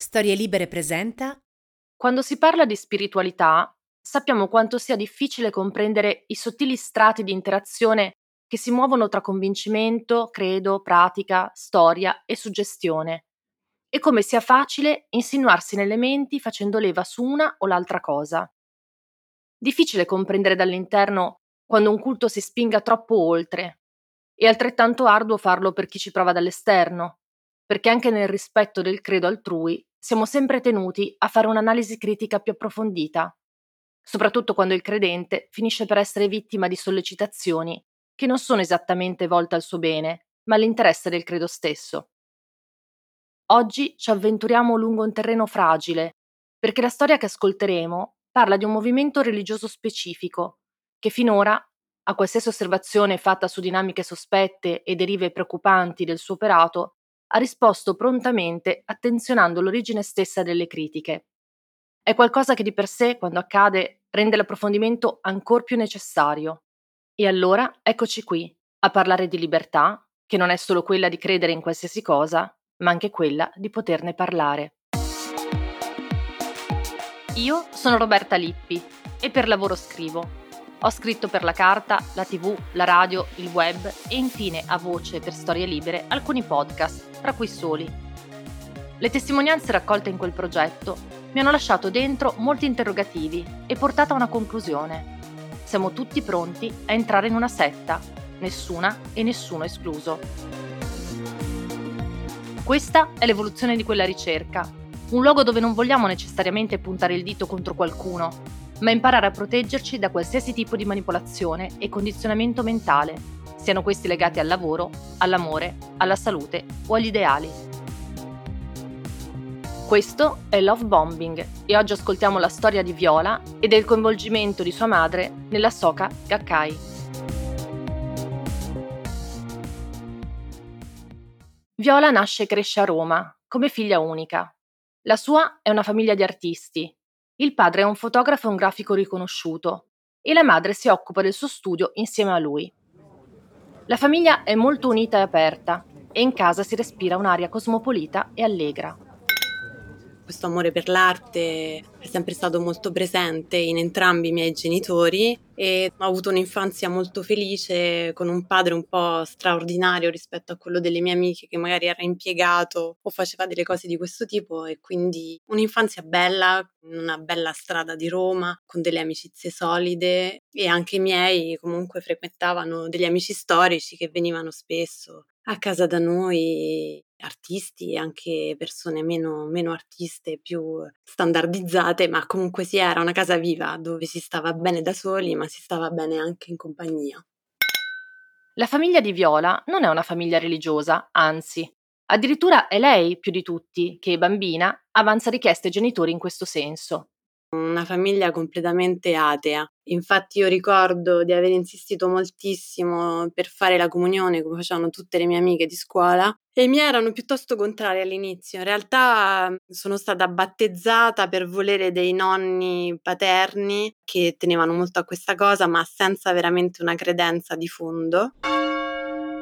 Storie Libere presenta Quando si parla di spiritualità, sappiamo quanto sia difficile comprendere i sottili strati di interazione che si muovono tra convincimento, credo, pratica, storia e suggestione, e come sia facile insinuarsi nelle menti facendo leva su una o l'altra cosa. Difficile comprendere dall'interno quando un culto si spinga troppo oltre, e altrettanto arduo farlo per chi ci prova dall'esterno, perché anche nel rispetto del credo altrui siamo sempre tenuti a fare un'analisi critica più approfondita, soprattutto quando il credente finisce per essere vittima di sollecitazioni che non sono esattamente volte al suo bene, ma all'interesse del credo stesso. Oggi ci avventuriamo lungo un terreno fragile, perché la storia che ascolteremo parla di un movimento religioso specifico, che finora, a qualsiasi osservazione fatta su dinamiche sospette e derive preoccupanti del suo operato, ha risposto prontamente attenzionando l'origine stessa delle critiche. È qualcosa che di per sé, quando accade, rende l'approfondimento ancor più necessario. E allora eccoci qui, a parlare di libertà, che non è solo quella di credere in qualsiasi cosa, ma anche quella di poterne parlare. Io sono Roberta Lippi e per lavoro scrivo ho scritto per la carta, la tv, la radio, il web e infine a voce per storie libere alcuni podcast, tra cui soli. Le testimonianze raccolte in quel progetto mi hanno lasciato dentro molti interrogativi e portato a una conclusione. Siamo tutti pronti a entrare in una setta, nessuna e nessuno escluso. Questa è l'evoluzione di quella ricerca, un luogo dove non vogliamo necessariamente puntare il dito contro qualcuno, ma imparare a proteggerci da qualsiasi tipo di manipolazione e condizionamento mentale, siano questi legati al lavoro, all'amore, alla salute o agli ideali. Questo è Love Bombing e oggi ascoltiamo la storia di Viola e del coinvolgimento di sua madre nella Soka Gakkai. Viola nasce e cresce a Roma come figlia unica. La sua è una famiglia di artisti il padre è un fotografo e un grafico riconosciuto e la madre si occupa del suo studio insieme a lui. La famiglia è molto unita e aperta e in casa si respira un'aria cosmopolita e allegra questo amore per l'arte è sempre stato molto presente in entrambi i miei genitori e ho avuto un'infanzia molto felice con un padre un po' straordinario rispetto a quello delle mie amiche che magari era impiegato o faceva delle cose di questo tipo e quindi un'infanzia bella, una bella strada di Roma con delle amicizie solide e anche i miei comunque frequentavano degli amici storici che venivano spesso a casa da noi artisti e anche persone meno, meno artiste, più standardizzate, ma comunque si era una casa viva dove si stava bene da soli, ma si stava bene anche in compagnia. La famiglia di Viola non è una famiglia religiosa, anzi, addirittura è lei più di tutti che, bambina, avanza richieste ai genitori in questo senso. Una famiglia completamente atea. Infatti io ricordo di aver insistito moltissimo per fare la comunione come facevano tutte le mie amiche di scuola e i miei erano piuttosto contrari all'inizio. In realtà sono stata battezzata per volere dei nonni paterni che tenevano molto a questa cosa ma senza veramente una credenza di fondo.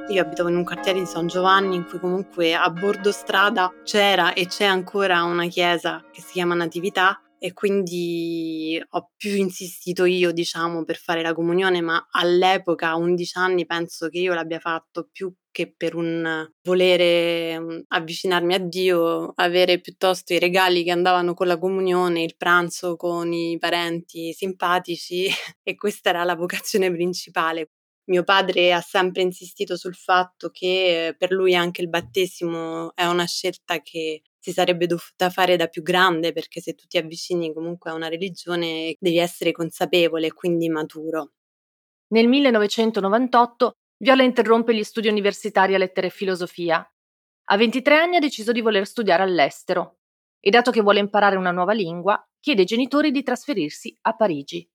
Io abitavo in un quartiere di San Giovanni in cui comunque a bordo strada c'era e c'è ancora una chiesa che si chiama Natività e quindi ho più insistito io, diciamo, per fare la comunione, ma all'epoca, a 11 anni, penso che io l'abbia fatto più che per un volere mhmm, avvicinarmi a Dio, avere piuttosto i regali che andavano con la comunione, il pranzo con i parenti simpatici e questa era la vocazione principale. Mio padre ha sempre insistito sul fatto che per lui anche il battesimo è una scelta che si sarebbe dovuta fare da più grande, perché se tu ti avvicini comunque a una religione devi essere consapevole e quindi maturo. Nel 1998 Viola interrompe gli studi universitari a lettere e filosofia. A 23 anni ha deciso di voler studiare all'estero e dato che vuole imparare una nuova lingua, chiede ai genitori di trasferirsi a Parigi.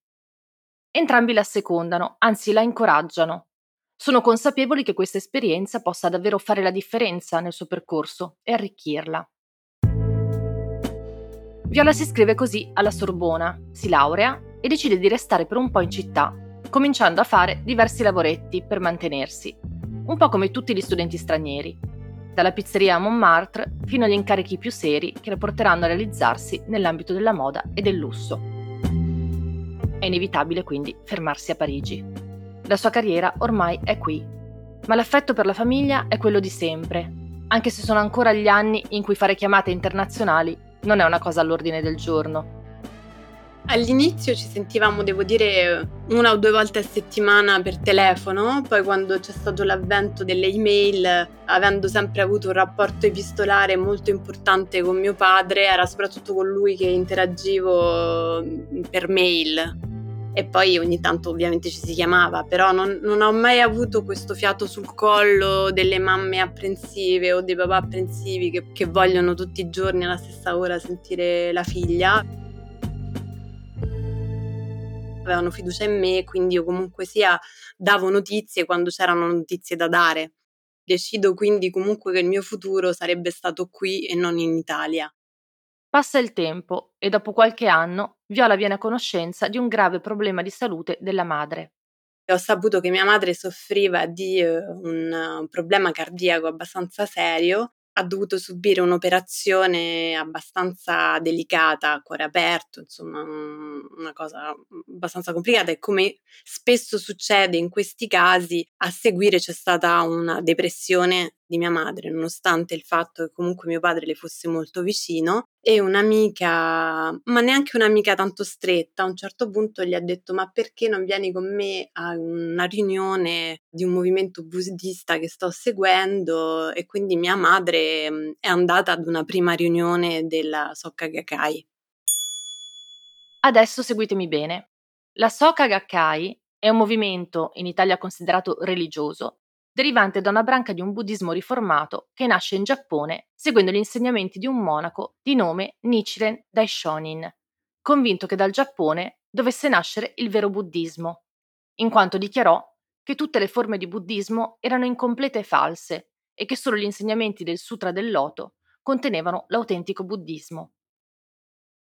Entrambi la secondano, anzi la incoraggiano. Sono consapevoli che questa esperienza possa davvero fare la differenza nel suo percorso e arricchirla. Viola si iscrive così alla Sorbona, si laurea e decide di restare per un po' in città, cominciando a fare diversi lavoretti per mantenersi, un po' come tutti gli studenti stranieri. dalla pizzeria a Montmartre fino agli incarichi più seri che la porteranno a realizzarsi nell'ambito della moda e del lusso. È inevitabile quindi fermarsi a Parigi. La sua carriera ormai è qui, ma l'affetto per la famiglia è quello di sempre, anche se sono ancora gli anni in cui fare chiamate internazionali non è una cosa all'ordine del giorno. All'inizio ci sentivamo, devo dire, una o due volte a settimana per telefono, poi quando c'è stato l'avvento delle email, avendo sempre avuto un rapporto epistolare molto importante con mio padre, era soprattutto con lui che interagivo per mail. E poi ogni tanto ovviamente ci si chiamava, però non, non ho mai avuto questo fiato sul collo delle mamme apprensive o dei papà apprensivi che, che vogliono tutti i giorni alla stessa ora sentire la figlia avevano fiducia in me, quindi io comunque sia davo notizie quando c'erano notizie da dare. Decido quindi comunque che il mio futuro sarebbe stato qui e non in Italia. Passa il tempo e dopo qualche anno Viola viene a conoscenza di un grave problema di salute della madre. Ho saputo che mia madre soffriva di uh, un problema cardiaco abbastanza serio ha dovuto subire un'operazione abbastanza delicata, a cuore aperto, insomma una cosa abbastanza complicata e come spesso succede in questi casi, a seguire c'è stata una depressione di mia madre, nonostante il fatto che comunque mio padre le fosse molto vicino e un'amica, ma neanche un'amica tanto stretta, a un certo punto gli ha detto ma perché non vieni con me a una riunione di un movimento buddista che sto seguendo e quindi mia madre è andata ad una prima riunione della Soka Gakkai. Adesso seguitemi bene. La Soka Gakkai è un movimento in Italia considerato religioso derivante da una branca di un buddismo riformato che nasce in Giappone seguendo gli insegnamenti di un monaco di nome Nichiren Daishonin, convinto che dal Giappone dovesse nascere il vero buddismo, in quanto dichiarò che tutte le forme di buddismo erano incomplete e false e che solo gli insegnamenti del Sutra del Loto contenevano l'autentico buddismo.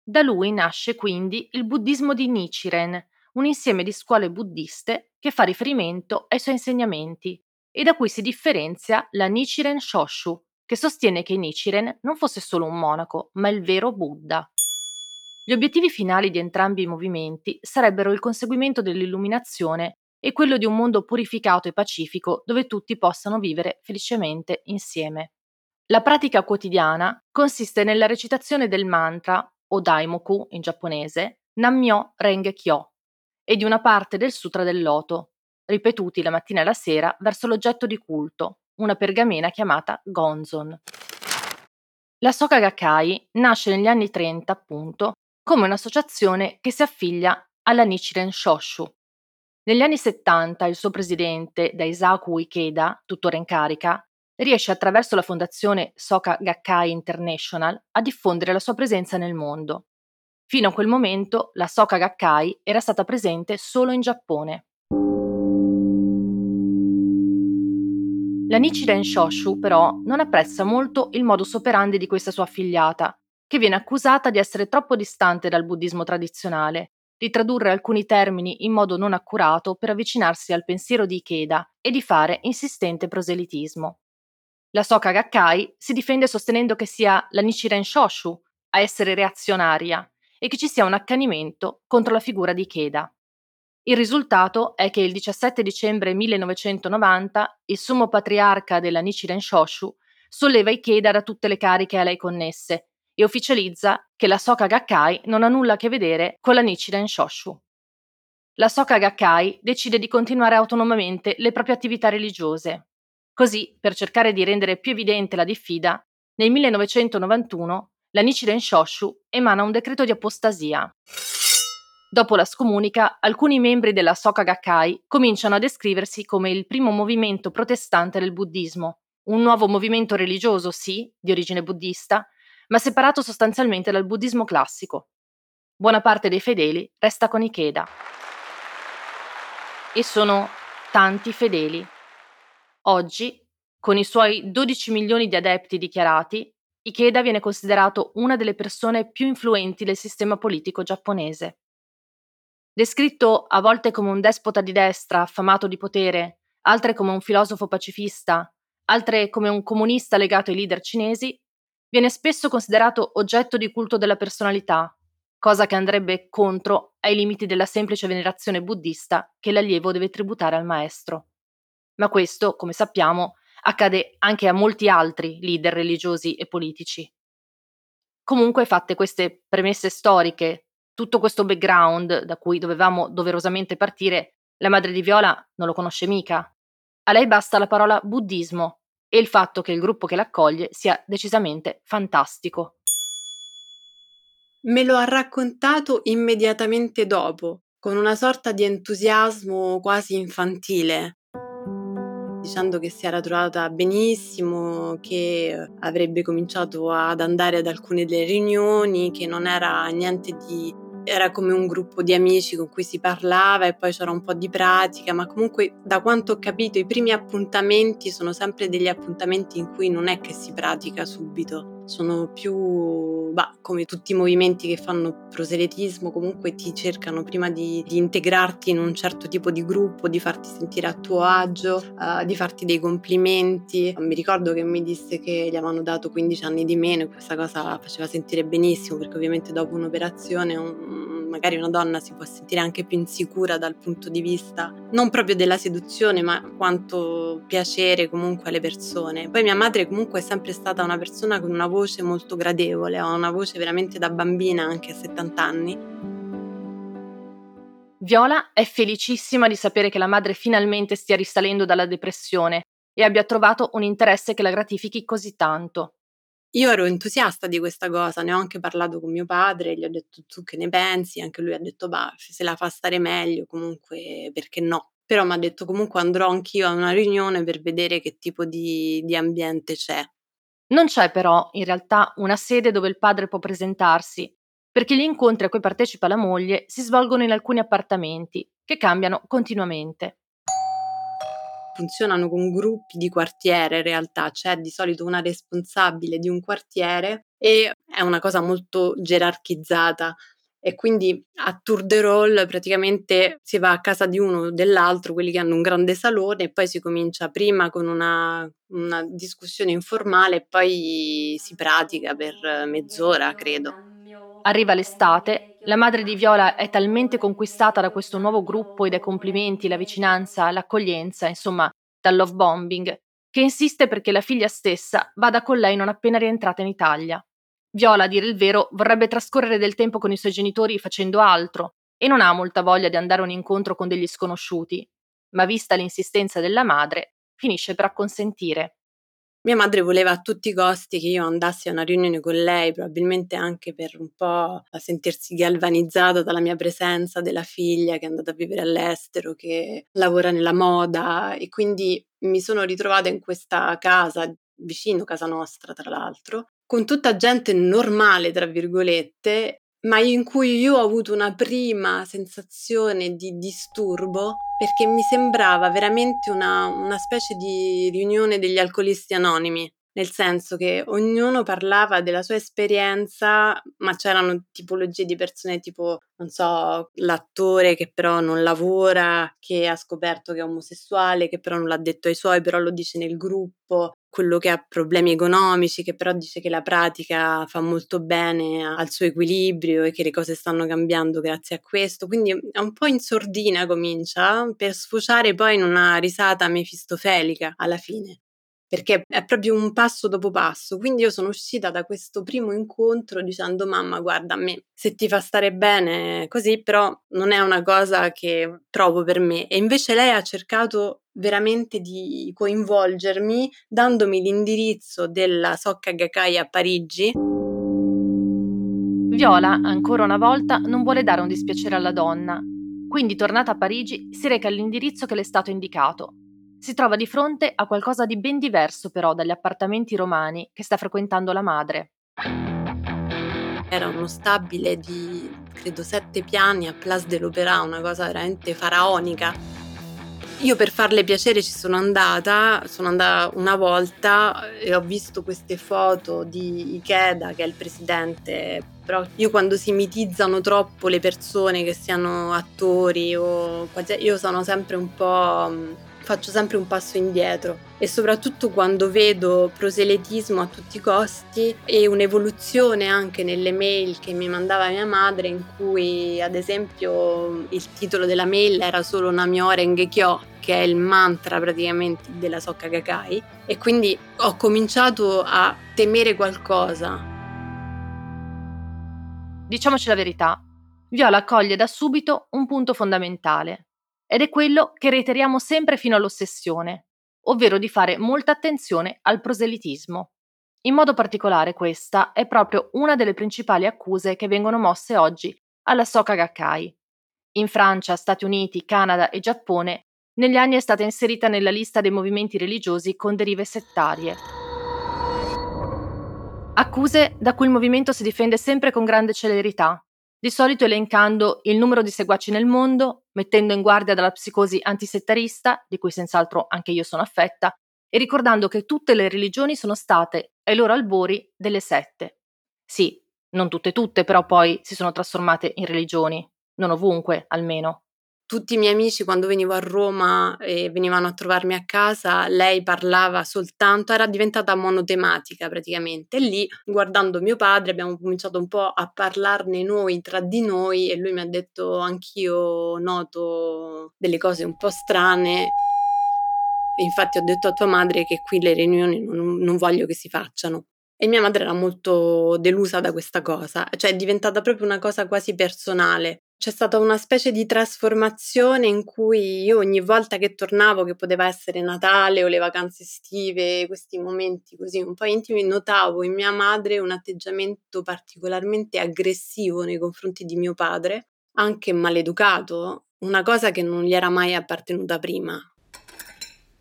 Da lui nasce quindi il buddismo di Nichiren, un insieme di scuole buddiste che fa riferimento ai suoi insegnamenti e da cui si differenzia la Nichiren Shoshu, che sostiene che Nichiren non fosse solo un monaco, ma il vero Buddha. Gli obiettivi finali di entrambi i movimenti sarebbero il conseguimento dell'illuminazione e quello di un mondo purificato e pacifico dove tutti possano vivere felicemente insieme. La pratica quotidiana consiste nella recitazione del mantra, o daimoku in giapponese, Nammyo Renge Kyo, e di una parte del Sutra del Loto, ripetuti la mattina e la sera verso l'oggetto di culto, una pergamena chiamata Gonzon. La Soka Gakkai nasce negli anni 30, appunto, come un'associazione che si affiglia alla Nichiren Shoshu. Negli anni 70 il suo presidente, Daisaku Ikeda, tuttora in carica, riesce attraverso la fondazione Soka Gakkai International a diffondere la sua presenza nel mondo. Fino a quel momento la Soka Gakkai era stata presente solo in Giappone. La Nichiren Shoshu, però, non apprezza molto il modus operandi di questa sua affiliata, che viene accusata di essere troppo distante dal buddismo tradizionale, di tradurre alcuni termini in modo non accurato per avvicinarsi al pensiero di Ikeda e di fare insistente proselitismo. La Soka Gakkai si difende sostenendo che sia la Nichiren Shoshu a essere reazionaria e che ci sia un accanimento contro la figura di Ikeda. Il risultato è che il 17 dicembre 1990 il sommo patriarca della Nichiren Shoshu solleva Ikeda da tutte le cariche a lei connesse e ufficializza che la Soka Gakkai non ha nulla a che vedere con la Nichiren Shoshu. La Soka Gakkai decide di continuare autonomamente le proprie attività religiose. Così, per cercare di rendere più evidente la diffida, nel 1991 la Nichiren Shoshu emana un decreto di apostasia. Dopo la scomunica, alcuni membri della Soka Gakkai cominciano a descriversi come il primo movimento protestante del buddismo, un nuovo movimento religioso, sì, di origine buddista, ma separato sostanzialmente dal buddismo classico. Buona parte dei fedeli resta con Ikeda. E sono tanti fedeli. Oggi, con i suoi 12 milioni di adepti dichiarati, Ikeda viene considerato una delle persone più influenti del sistema politico giapponese. Descritto a volte come un despota di destra affamato di potere, altre come un filosofo pacifista, altre come un comunista legato ai leader cinesi, viene spesso considerato oggetto di culto della personalità, cosa che andrebbe contro ai limiti della semplice venerazione buddista che l'allievo deve tributare al maestro. Ma questo, come sappiamo, accade anche a molti altri leader religiosi e politici. Comunque, fatte queste premesse storiche, tutto questo background da cui dovevamo doverosamente partire, la madre di Viola non lo conosce mica. A lei basta la parola buddismo e il fatto che il gruppo che l'accoglie sia decisamente fantastico. Me lo ha raccontato immediatamente dopo, con una sorta di entusiasmo quasi infantile, dicendo che si era trovata benissimo, che avrebbe cominciato ad andare ad alcune delle riunioni, che non era niente di era come un gruppo di amici con cui si parlava e poi c'era un po' di pratica, ma comunque da quanto ho capito i primi appuntamenti sono sempre degli appuntamenti in cui non è che si pratica subito, sono più, bah, come tutti i movimenti che fanno proselitismo, comunque ti cercano prima di, di, integrarti in un certo tipo di gruppo, di farti sentire a tuo agio, uh, di farti dei complimenti. Mi ricordo che mi disse che gli avevano dato 15 anni di meno e questa cosa la faceva sentire benissimo perché ovviamente dopo un'operazione un, magari una donna si può sentire anche più insicura dal punto di vista non proprio della seduzione, ma quanto piacere comunque alle persone. Poi mia madre comunque è sempre stata una persona con una voce molto gradevole, ha una voce veramente da bambina anche a 70 anni. Viola è felicissima di sapere che la madre finalmente stia risalendo dalla depressione e abbia trovato un interesse che la gratifichi così tanto. Io ero entusiasta di questa cosa, ne ho anche parlato con mio padre, gli ho detto tu che ne pensi, anche lui ha detto bah, se la fa stare meglio comunque perché no. Però mi ha detto comunque andrò anch'io a una riunione per vedere che tipo di, di ambiente c'è. Non c'è però in realtà una sede dove il padre può presentarsi, perché gli incontri a cui partecipa la moglie si svolgono in alcuni appartamenti, che cambiano continuamente funzionano con gruppi di quartiere in realtà, c'è di solito una responsabile di un quartiere e è una cosa molto gerarchizzata e quindi a tour de role praticamente si va a casa di uno o dell'altro, quelli che hanno un grande salone e poi si comincia prima con una, una discussione informale e poi si pratica per mezz'ora, credo. Arriva l'estate, la madre di Viola è talmente conquistata da questo nuovo gruppo e dai complimenti, la vicinanza, l'accoglienza, insomma, dal love bombing, che insiste perché la figlia stessa vada con lei non appena rientrata in Italia. Viola, a dire il vero, vorrebbe trascorrere del tempo con i suoi genitori facendo altro e non ha molta voglia di andare a un incontro con degli sconosciuti, ma vista l'insistenza della madre, finisce per acconsentire. Mia madre voleva a tutti i costi che io andassi a una riunione con lei, probabilmente anche per un po' sentirsi galvanizzata dalla mia presenza della figlia che è andata a vivere all'estero, che lavora nella moda e quindi mi sono ritrovata in questa casa, vicino casa nostra tra l'altro, con tutta gente normale, tra virgolette, ma in cui io ho avuto una prima sensazione di disturbo perché mi sembrava veramente una, una specie di riunione degli alcolisti anonimi. Nel senso che ognuno parlava della sua esperienza, ma c'erano tipologie di persone tipo, non so, l'attore che però non lavora, che ha scoperto che è omosessuale, che però non l'ha detto ai suoi, però lo dice nel gruppo, quello che ha problemi economici, che però dice che la pratica fa molto bene al suo equilibrio e che le cose stanno cambiando grazie a questo. Quindi è un po' in sordina comincia per sfociare poi in una risata mefistofelica alla fine perché è proprio un passo dopo passo. Quindi io sono uscita da questo primo incontro dicendo mamma guarda a me se ti fa stare bene così, però non è una cosa che trovo per me. E invece lei ha cercato veramente di coinvolgermi dandomi l'indirizzo della Socca Gakkai a Parigi. Viola, ancora una volta, non vuole dare un dispiacere alla donna. Quindi, tornata a Parigi, si reca all'indirizzo che le è stato indicato, si trova di fronte a qualcosa di ben diverso però dagli appartamenti romani che sta frequentando la madre. Era uno stabile di credo sette piani a Place de l'Opéra, una cosa veramente faraonica. Io per farle piacere ci sono andata, sono andata una volta e ho visto queste foto di Ikeda che è il presidente, però io quando si mitizzano troppo le persone che siano attori o io sono sempre un po' faccio sempre un passo indietro. e soprattutto quando vedo proselitismo a tutti i costi e un'evoluzione anche nelle mail che mi mandava mia madre in cui ad esempio il titolo della mail era solo Namiore Ngekyo che è il mantra praticamente della Sokka Gakkai e quindi ho cominciato a temere qualcosa. Diciamoci la verità, Viola coglie da subito un punto fondamentale ed è quello che reiteriamo sempre fino all'ossessione, ovvero di fare molta attenzione al proselitismo. In modo particolare questa è proprio una delle principali accuse che vengono mosse oggi alla Soka Gakkai. In Francia, Stati Uniti, Canada e Giappone negli anni è stata inserita nella lista dei movimenti religiosi con derive settarie. Accuse da cui il movimento si difende sempre con grande celerità, di solito elencando il numero di seguaci nel mondo, mettendo in guardia dalla psicosi antisettarista, di cui senz'altro anche io sono affetta, e ricordando che tutte le religioni sono state, ai loro albori, delle sette. Sì, non tutte tutte, però poi si sono trasformate in religioni, non ovunque almeno tutti i miei amici quando venivo a Roma e venivano a trovarmi a casa, lei parlava soltanto, era diventata monotematica praticamente. E lì, guardando mio padre, abbiamo cominciato un po' a parlarne noi tra di noi e lui mi ha detto anch'io noto delle cose un po' strane. Infatti ho detto a tua madre che qui le riunioni non, non voglio che si facciano. E mia madre era molto delusa da questa cosa, cioè è diventata proprio una cosa quasi personale c'è stata una specie di trasformazione in cui io ogni volta che tornavo, che poteva essere Natale o le vacanze estive, questi momenti così un po' intimi, notavo in mia madre un atteggiamento particolarmente aggressivo nei confronti di mio padre, anche maleducato, una cosa che non gli era mai appartenuta prima.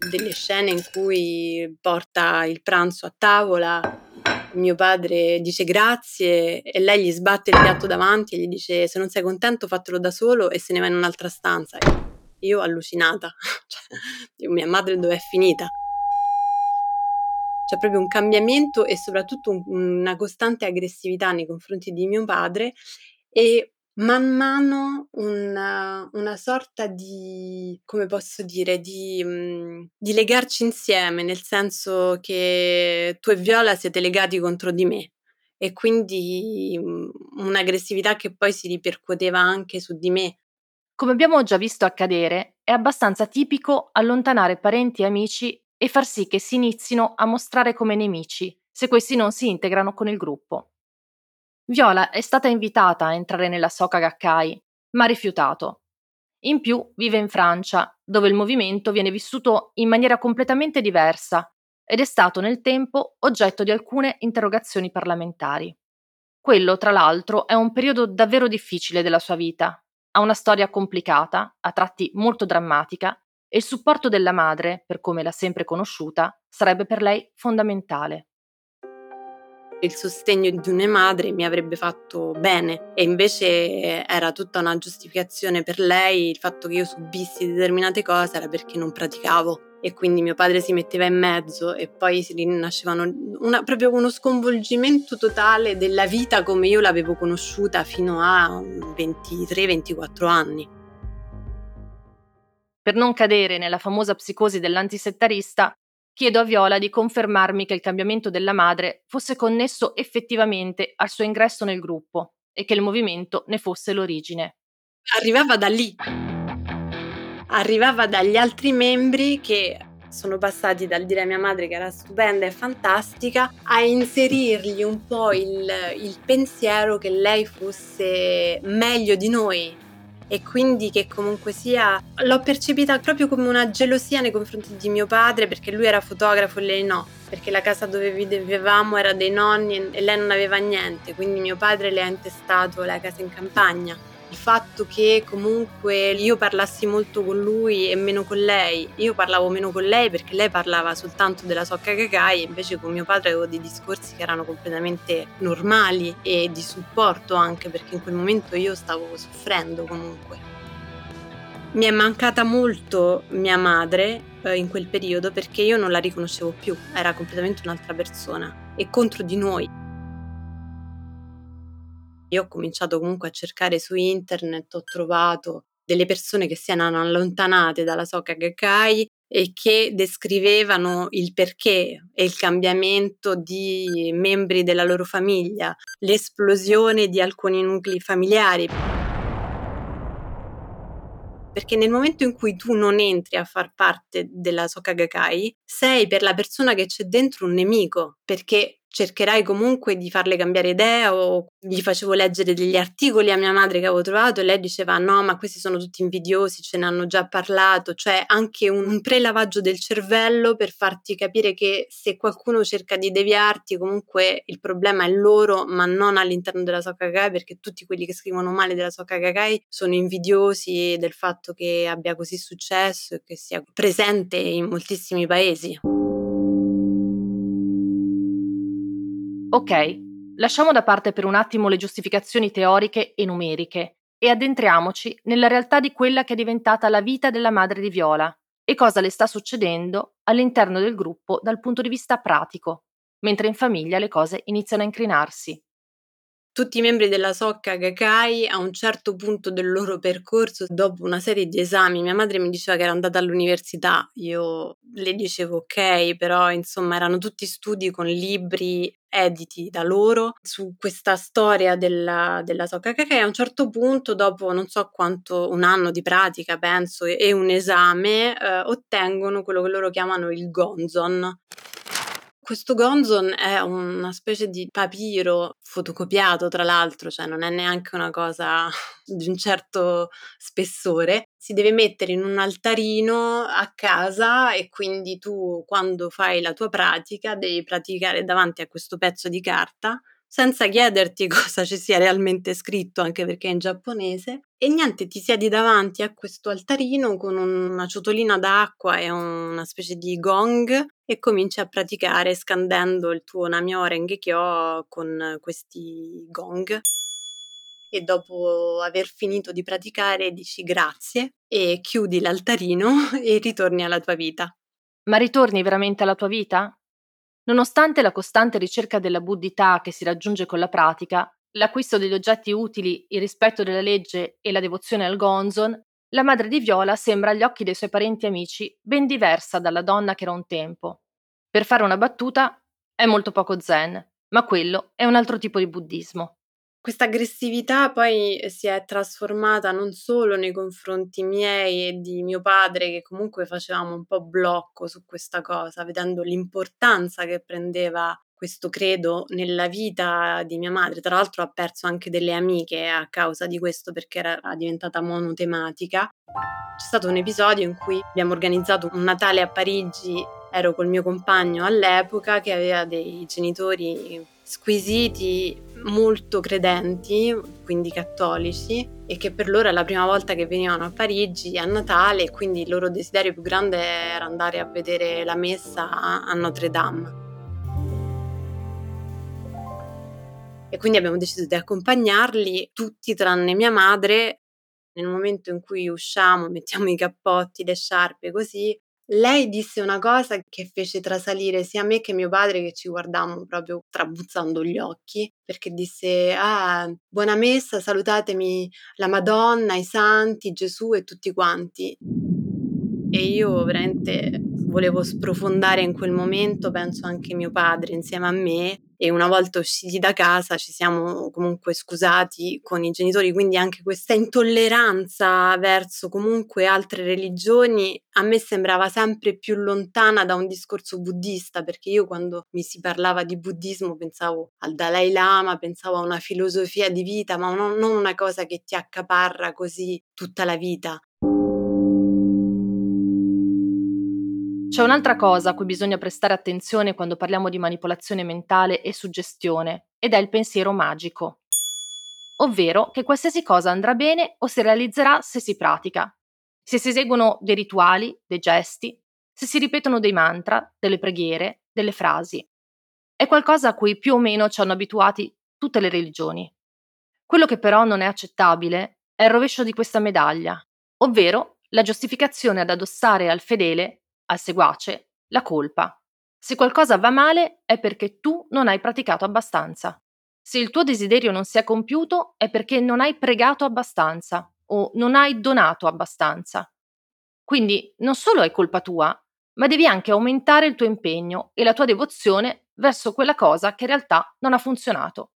Delle scene in cui porta il pranzo a tavola mio padre dice grazie e lei gli sbatte il piatto davanti e gli dice se non sei contento fatelo da solo e se ne va in un'altra stanza. Io allucinata, cioè, mia madre dove è finita? C'è proprio un cambiamento e soprattutto un, una costante aggressività nei confronti di mio padre e man mano una, una sorta di, come posso dire, di, mhmm, di legarci insieme, nel senso che tu e Viola siete legati contro di me e quindi mhmm, un'aggressività che poi si ripercuoteva anche su di me. Come abbiamo già visto accadere, è abbastanza tipico allontanare parenti e amici e far sì che si inizino a mostrare come nemici se questi non si integrano con il gruppo. Viola è stata invitata a entrare nella Soka Gakkai, ma ha rifiutato. In più vive in Francia, dove il movimento viene vissuto in maniera completamente diversa ed è stato nel tempo oggetto di alcune interrogazioni parlamentari. Quello, tra l'altro, è un periodo davvero difficile della sua vita. Ha una storia complicata, a tratti molto drammatica, e il supporto della madre, per come l'ha sempre conosciuta, sarebbe per lei fondamentale il sostegno di una madre mi avrebbe fatto bene e invece era tutta una giustificazione per lei il fatto che io subissi determinate cose era perché non praticavo e quindi mio padre si metteva in mezzo e poi si rinascevano una, proprio uno sconvolgimento totale della vita come io l'avevo conosciuta fino a 23-24 anni. Per non cadere nella famosa psicosi dell'antisettarista, chiedo a Viola di confermarmi che il cambiamento della madre fosse connesso effettivamente al suo ingresso nel gruppo e che il movimento ne fosse l'origine. Arrivava da lì, arrivava dagli altri membri che sono passati dal dire a mia madre che era stupenda e fantastica a inserirgli un po' il, il pensiero che lei fosse meglio di noi e quindi che comunque sia l'ho percepita proprio come una gelosia nei confronti di mio padre perché lui era fotografo e lei no perché la casa dove vivevamo era dei nonni e lei non aveva niente quindi mio padre le ha intestato la casa in campagna il fatto che comunque io parlassi molto con lui e meno con lei. Io parlavo meno con lei perché lei parlava soltanto della socca cacai invece con mio padre avevo dei discorsi che erano completamente normali e di supporto anche perché in quel momento io stavo soffrendo comunque. Mi è mancata molto mia madre eh, in quel periodo perché io non la riconoscevo più, era completamente un'altra persona e contro di noi. Io ho cominciato comunque a cercare su internet, ho trovato delle persone che si erano allontanate dalla Soka Gakkai e che descrivevano il perché e il cambiamento di membri della loro famiglia, l'esplosione di alcuni nuclei familiari. Perché nel momento in cui tu non entri a far parte della Soka Gakkai, sei per la persona che c'è dentro un nemico, perché cercherai comunque di farle cambiare idea o gli facevo leggere degli articoli a mia madre che avevo trovato e lei diceva no ma questi sono tutti invidiosi, ce ne hanno già parlato, cioè anche un prelavaggio del cervello per farti capire che se qualcuno cerca di deviarti comunque il problema è loro ma non all'interno della Sokagai perché tutti quelli che scrivono male della Sokagai sono invidiosi del fatto che abbia così successo e che sia presente in moltissimi paesi. Ok, lasciamo da parte per un attimo le giustificazioni teoriche e numeriche e addentriamoci nella realtà di quella che è diventata la vita della madre di Viola e cosa le sta succedendo all'interno del gruppo dal punto di vista pratico, mentre in famiglia le cose iniziano a incrinarsi tutti i membri della Socca Gakkai a un certo punto del loro percorso, dopo una serie di esami, mia madre mi diceva che era andata all'università, io le dicevo ok, però insomma erano tutti studi con libri editi da loro su questa storia della, della Socca Gakkai. A un certo punto, dopo non so quanto, un anno di pratica penso e un esame, eh, ottengono quello che loro chiamano il Gonzon questo gonzon è una specie di papiro fotocopiato, tra l'altro, cioè non è neanche una cosa di un certo spessore. Si deve mettere in un altarino a casa e quindi tu quando fai la tua pratica devi praticare davanti a questo pezzo di carta senza chiederti cosa ci sia realmente scritto, anche perché è in giapponese, e niente, ti siedi davanti a questo altarino con una ciotolina d'acqua e una specie di gong e cominci a praticare scandendo il tuo Namyo Rengekyo con questi gong. E dopo aver finito di praticare dici grazie e chiudi l'altarino e ritorni alla tua vita. Ma ritorni veramente alla tua vita? Nonostante la costante ricerca della buddhità che si raggiunge con la pratica, l'acquisto degli oggetti utili, il rispetto della legge e la devozione al gonzon, la madre di Viola sembra agli occhi dei suoi parenti e amici ben diversa dalla donna che era un tempo. Per fare una battuta, è molto poco zen, ma quello è un altro tipo di buddismo. Questa aggressività poi si è trasformata non solo nei confronti miei e di mio padre, che comunque facevamo un po' blocco su questa cosa, vedendo l'importanza che prendeva questo credo nella vita di mia madre. Tra l'altro ha perso anche delle amiche a causa di questo perché era diventata monotematica. C'è stato un episodio in cui abbiamo organizzato un Natale a Parigi, ero col mio compagno all'epoca che aveva dei genitori squisiti, molto credenti, quindi cattolici, e che per loro è la prima volta che venivano a Parigi a Natale e quindi il loro desiderio più grande era andare a vedere la messa a Notre Dame. E quindi abbiamo deciso di accompagnarli tutti tranne mia madre. Nel momento in cui usciamo, mettiamo i cappotti, le sciarpe così, lei disse una cosa che fece trasalire sia me che mio padre che ci guardammo proprio trabuzzando gli occhi, perché disse: "Ah, buona messa, salutatemi la Madonna, i santi, Gesù e tutti quanti". E io veramente volevo sprofondare in quel momento, penso anche mio padre insieme a me, e una volta usciti da casa ci siamo comunque scusati con i genitori, quindi anche questa intolleranza verso comunque altre religioni a me sembrava sempre più lontana da un discorso buddista, perché io quando mi si parlava di buddismo pensavo al Dalai Lama, pensavo a una filosofia di vita, ma non, una cosa che ti accaparra così tutta la vita. C'è un'altra cosa a cui bisogna prestare attenzione quando parliamo di manipolazione mentale e suggestione, ed è il pensiero magico. Ovvero che qualsiasi cosa andrà bene o si realizzerà se si pratica, se si eseguono dei rituali, dei gesti, se si ripetono dei mantra, delle preghiere, delle frasi. È qualcosa a cui più o meno ci hanno abituati tutte le religioni. Quello che però non è accettabile è il rovescio di questa medaglia, ovvero la giustificazione ad addossare al fedele al seguace la colpa. Se qualcosa va male è perché tu non hai praticato abbastanza. Se il tuo desiderio non si è compiuto è perché non hai pregato abbastanza o non hai donato abbastanza. Quindi non solo è colpa tua, ma devi anche aumentare il tuo impegno e la tua devozione verso quella cosa che in realtà non ha funzionato.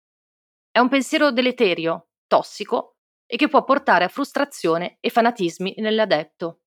È un pensiero deleterio, tossico e che può portare a frustrazione e fanatismi nell'adepto.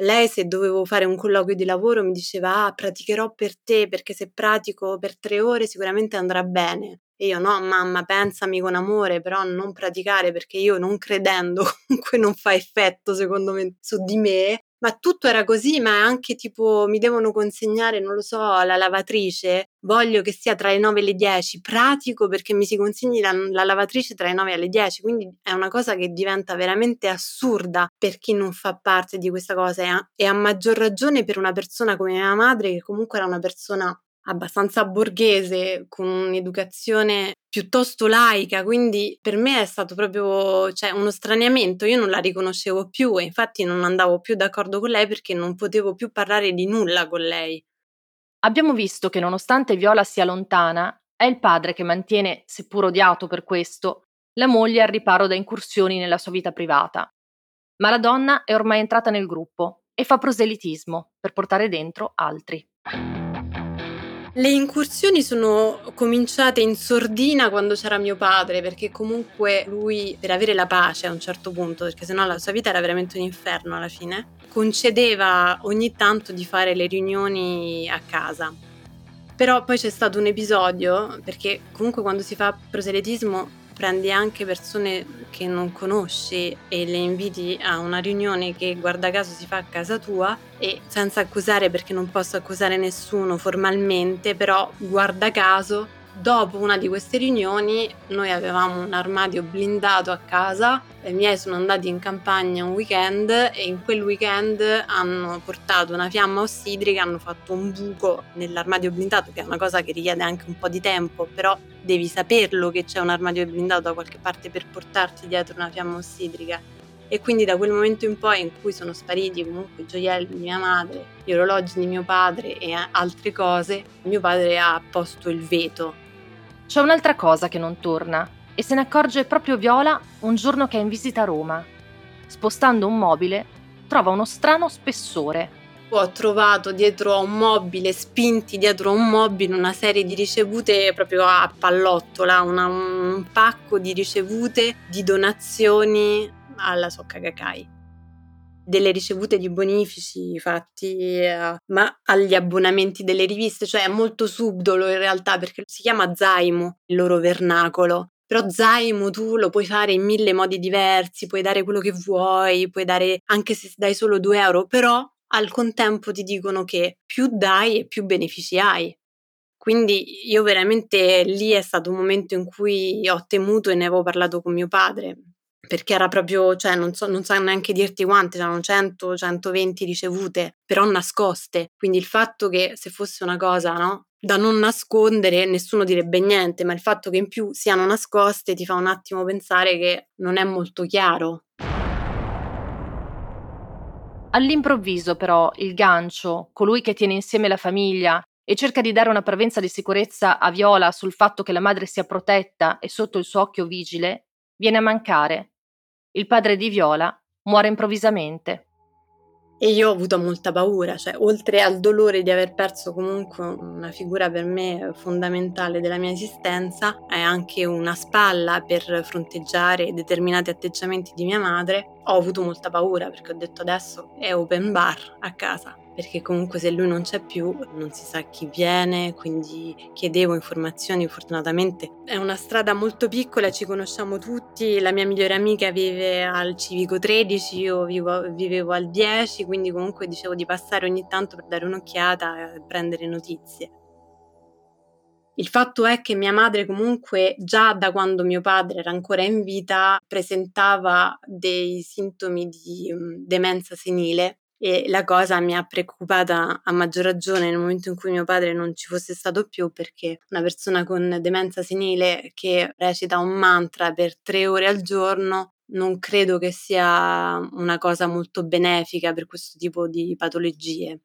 Lei, se dovevo fare un colloquio di lavoro, mi diceva: Ah, praticherò per te perché se pratico per tre ore sicuramente andrà bene. E io no, mamma, pensami con amore, però non praticare perché io non credendo comunque non fa effetto secondo me su di me. Ma tutto era così, ma anche tipo mi devono consegnare, non lo so, la lavatrice, voglio che sia tra le 9 e le 10, pratico perché mi si consegni la, la lavatrice tra le 9 e le 10, quindi è una cosa che diventa veramente assurda per chi non fa parte di questa cosa. E a, e a maggior ragione per una persona come mia madre che comunque era una persona abbastanza borghese, con un'educazione piuttosto laica, quindi per me è stato proprio cioè, uno straniamento, io non la riconoscevo più e infatti non andavo più d'accordo con lei perché non potevo più parlare di nulla con lei. Abbiamo visto che nonostante Viola sia lontana, è il padre che mantiene, seppur odiato per questo, la moglie al riparo da incursioni nella sua vita privata. Ma la donna è ormai entrata nel gruppo e fa proselitismo per portare dentro altri. Le incursioni sono cominciate in sordina quando c'era mio padre, perché comunque lui, per avere la pace a un certo punto, perché sennò la sua vita era veramente un inferno alla fine, concedeva ogni tanto di fare le riunioni a casa. Però poi c'è stato un episodio, perché comunque quando si fa proselitismo prendi anche persone che non conosci e le inviti a una riunione che guarda caso si fa a casa tua e senza accusare perché non posso accusare nessuno formalmente, però guarda caso Dopo una di queste riunioni noi avevamo un armadio blindato a casa, i miei sono andati in campagna un weekend e in quel weekend hanno portato una fiamma ossidrica, hanno fatto un buco nell'armadio blindato, che è una cosa che richiede anche un po' di tempo, però devi saperlo che c'è un armadio blindato da qualche parte per portarti dietro una fiamma ossidrica. E quindi da quel momento in poi in cui sono spariti comunque i gioielli di mia madre, gli orologi di mio padre e altre cose, mio padre ha posto il veto c'è un'altra cosa che non torna e se ne accorge proprio Viola un giorno che è in visita a Roma. Spostando un mobile, trova uno strano spessore. Ho trovato dietro a un mobile, spinti dietro a un mobile, una serie di ricevute proprio a pallottola, una, un pacco di ricevute di donazioni alla Socca Kakai delle ricevute di bonifici fatti eh, ma agli abbonamenti delle riviste, cioè è molto subdolo in realtà perché si chiama zaimo il loro vernacolo. Però zaimo tu lo puoi fare in mille modi diversi, puoi dare quello che vuoi, puoi dare anche se dai solo 2 euro, però al contempo ti dicono che più dai e più benefici hai. Quindi io veramente lì è stato un momento in cui ho temuto e ne avevo parlato con mio padre, perché era proprio, cioè non so, non so neanche dirti quante, erano 100, 120 ricevute, però nascoste. Quindi il fatto che se fosse una cosa, no? Da non nascondere, nessuno direbbe niente, ma il fatto che in più siano nascoste ti fa un attimo pensare che non è molto chiaro. All'improvviso, però, il gancio, colui che tiene insieme la famiglia e cerca di dare una prevenza di sicurezza a Viola sul fatto che la madre sia protetta e sotto il suo occhio vigile, viene a mancare il padre di Viola muore improvvisamente. E io ho avuto molta paura, cioè oltre al dolore di aver perso comunque una figura per me fondamentale della mia esistenza, è anche una spalla per fronteggiare determinati atteggiamenti di mia madre, ho avuto molta paura perché ho detto adesso è open bar a casa perché comunque se lui non c'è più non si sa chi viene, quindi chiedevo informazioni, fortunatamente è una strada molto piccola, ci conosciamo tutti, la mia migliore amica vive al civico 13, io vivo, vivevo al 10, quindi comunque dicevo di passare ogni tanto per dare un'occhiata e prendere notizie. Il fatto è che mia madre comunque già da quando mio padre era ancora in vita presentava dei sintomi di um, demenza senile e la cosa mi ha preoccupata a maggior ragione nel momento in cui mio padre non ci fosse stato più perché una persona con demenza senile che recita un mantra per tre ore al giorno non credo che sia una cosa molto benefica per questo tipo di patologie.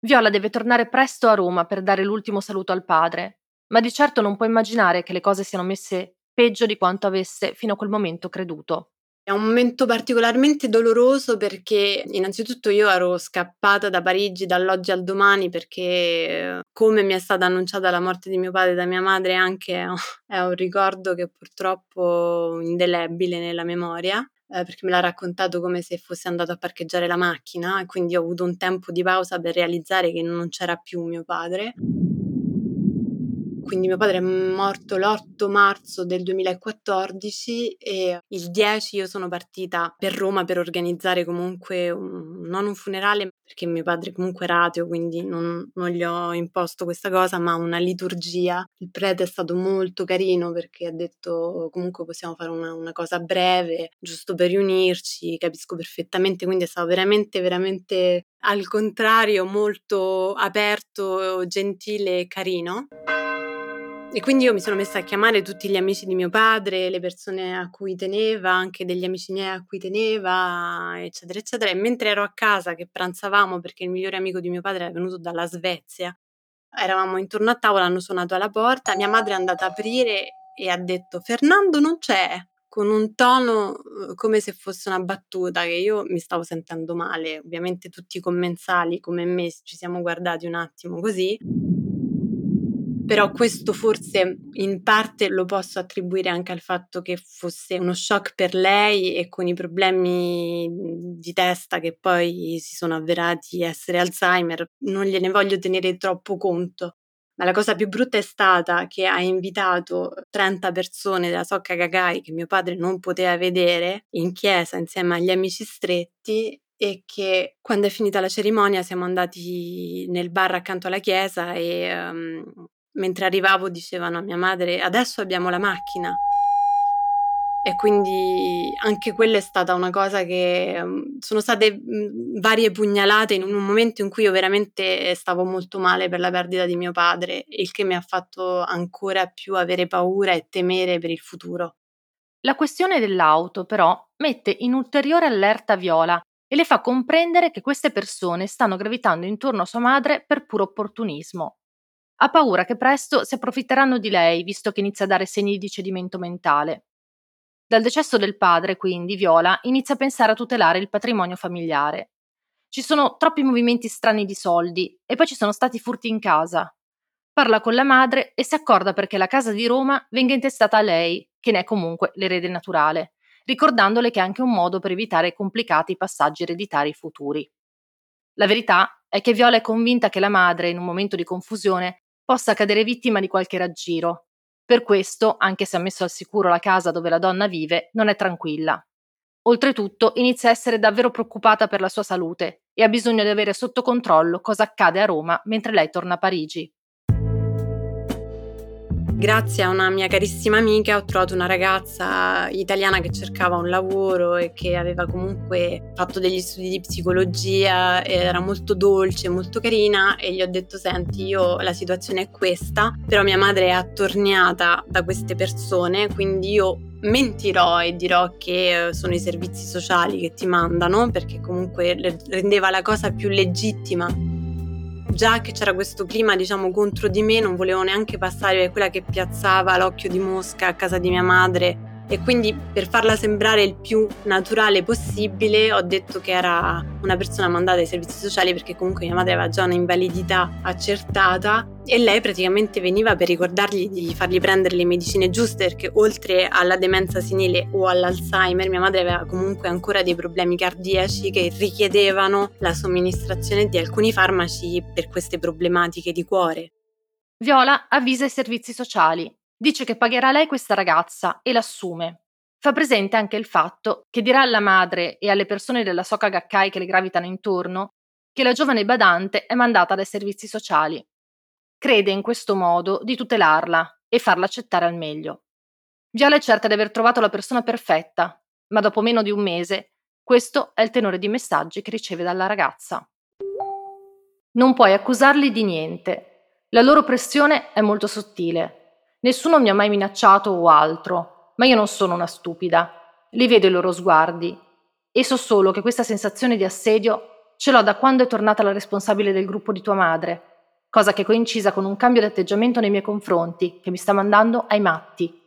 Viola deve tornare presto a Roma per dare l'ultimo saluto al padre, ma di certo non può immaginare che le cose siano messe peggio di quanto avesse fino a quel momento creduto. È un momento particolarmente doloroso perché innanzitutto io ero scappata da Parigi dall'oggi al domani perché come mi è stata annunciata la morte di mio padre e da mia madre anche è un ricordo che purtroppo indelebile nella memoria eh, perché me l'ha raccontato come se fosse andato a parcheggiare la macchina e quindi ho avuto un tempo di pausa per realizzare che non c'era più mio padre quindi mio padre è morto l'8 marzo del 2014 e il 10 io sono partita per Roma per organizzare comunque un, non un funerale perché mio padre comunque era ateo quindi non, non, gli ho imposto questa cosa ma una liturgia. Il prete è stato molto carino perché ha detto comunque possiamo fare una, una cosa breve giusto per riunirci, capisco perfettamente quindi è stato veramente veramente al contrario molto aperto, gentile e carino. E quindi io mi sono messa a chiamare tutti gli amici di mio padre, le persone a cui teneva, anche degli amici miei a cui teneva, eccetera, eccetera. E mentre ero a casa che pranzavamo, perché il migliore amico di mio padre era venuto dalla Svezia, eravamo intorno a tavola, hanno suonato alla porta, mia madre è andata a aprire e ha detto Fernando non c'è, con un tono uhm, come se fosse una battuta che io mi stavo sentendo male. Ovviamente tutti i commensali come me ci siamo guardati un attimo così però questo forse in parte lo posso attribuire anche al fatto che fosse uno shock per lei e con i problemi di testa che poi si sono avverati essere Alzheimer, non gliene voglio tenere troppo conto. Ma la cosa più brutta è stata che ha invitato 30 persone della Socca Gagai che mio padre non poteva vedere in chiesa insieme agli amici stretti e che quando è finita la cerimonia siamo andati nel bar accanto alla chiesa e um, mentre arrivavo dicevano a mia madre adesso abbiamo la macchina. E quindi anche quella è stata una cosa che mhmm, sono state mhmm, varie pugnalate in un momento in cui io veramente stavo molto male per la perdita di mio padre, il che mi ha fatto ancora più avere paura e temere per il futuro. La questione dell'auto, però, mette in ulteriore allerta Viola e le fa comprendere che queste persone stanno gravitando intorno a sua madre per puro opportunismo. Ha paura che presto si approfitteranno di lei, visto che inizia a dare segni di cedimento mentale. Dal decesso del padre, quindi, Viola inizia a pensare a tutelare il patrimonio familiare. Ci sono troppi movimenti strani di soldi e poi ci sono stati furti in casa. Parla con la madre e si accorda perché la casa di Roma venga intestata a lei, che ne è comunque l'erede naturale, ricordandole che è anche un modo per evitare complicati passaggi ereditari futuri. La verità è che Viola è convinta che la madre, in un momento di confusione, possa cadere vittima di qualche raggiro. Per questo, anche se ha messo al sicuro la casa dove la donna vive, non è tranquilla. Oltretutto inizia a essere davvero preoccupata per la sua salute e ha bisogno di avere sotto controllo cosa accade a Roma mentre lei torna a Parigi. Grazie a una mia carissima amica ho trovato una ragazza italiana che cercava un lavoro e che aveva comunque fatto degli studi di psicologia, era molto dolce, molto carina e gli ho detto senti io la situazione è questa, però mia madre è attorniata da queste persone, quindi io mentirò e dirò che eh, sono i servizi sociali che ti mandano perché comunque rendeva la cosa più legittima già che c'era questo clima, diciamo, contro di me, non volevo neanche passare quella che piazzava l'occhio di mosca a casa di mia madre e quindi per farla sembrare il più naturale possibile ho detto che era una persona mandata ai servizi sociali perché comunque mia madre aveva già un'invalidità accertata e lei praticamente veniva per ricordargli di fargli prendere le medicine giuste perché oltre alla demenza senile o all'Alzheimer mia madre aveva comunque ancora dei problemi cardiaci che richiedevano la somministrazione di alcuni farmaci per queste problematiche di cuore. Viola avvisa i servizi sociali Dice che pagherà lei questa ragazza e l'assume. Fa presente anche il fatto che dirà alla madre e alle persone della Soka Gakkai che le gravitano intorno che la giovane badante è mandata dai servizi sociali. Crede in questo modo di tutelarla e farla accettare al meglio. Viola è certa di aver trovato la persona perfetta, ma dopo meno di un mese questo è il tenore di messaggi che riceve dalla ragazza. Non puoi accusarli di niente. La loro pressione è molto sottile Nessuno mi ha mai minacciato o altro, ma io non sono una stupida. Li vedo i loro sguardi e so solo che questa sensazione di assedio ce l'ho da quando è tornata la responsabile del gruppo di tua madre, cosa che è coincisa con un cambio di atteggiamento nei miei confronti che mi sta mandando ai matti.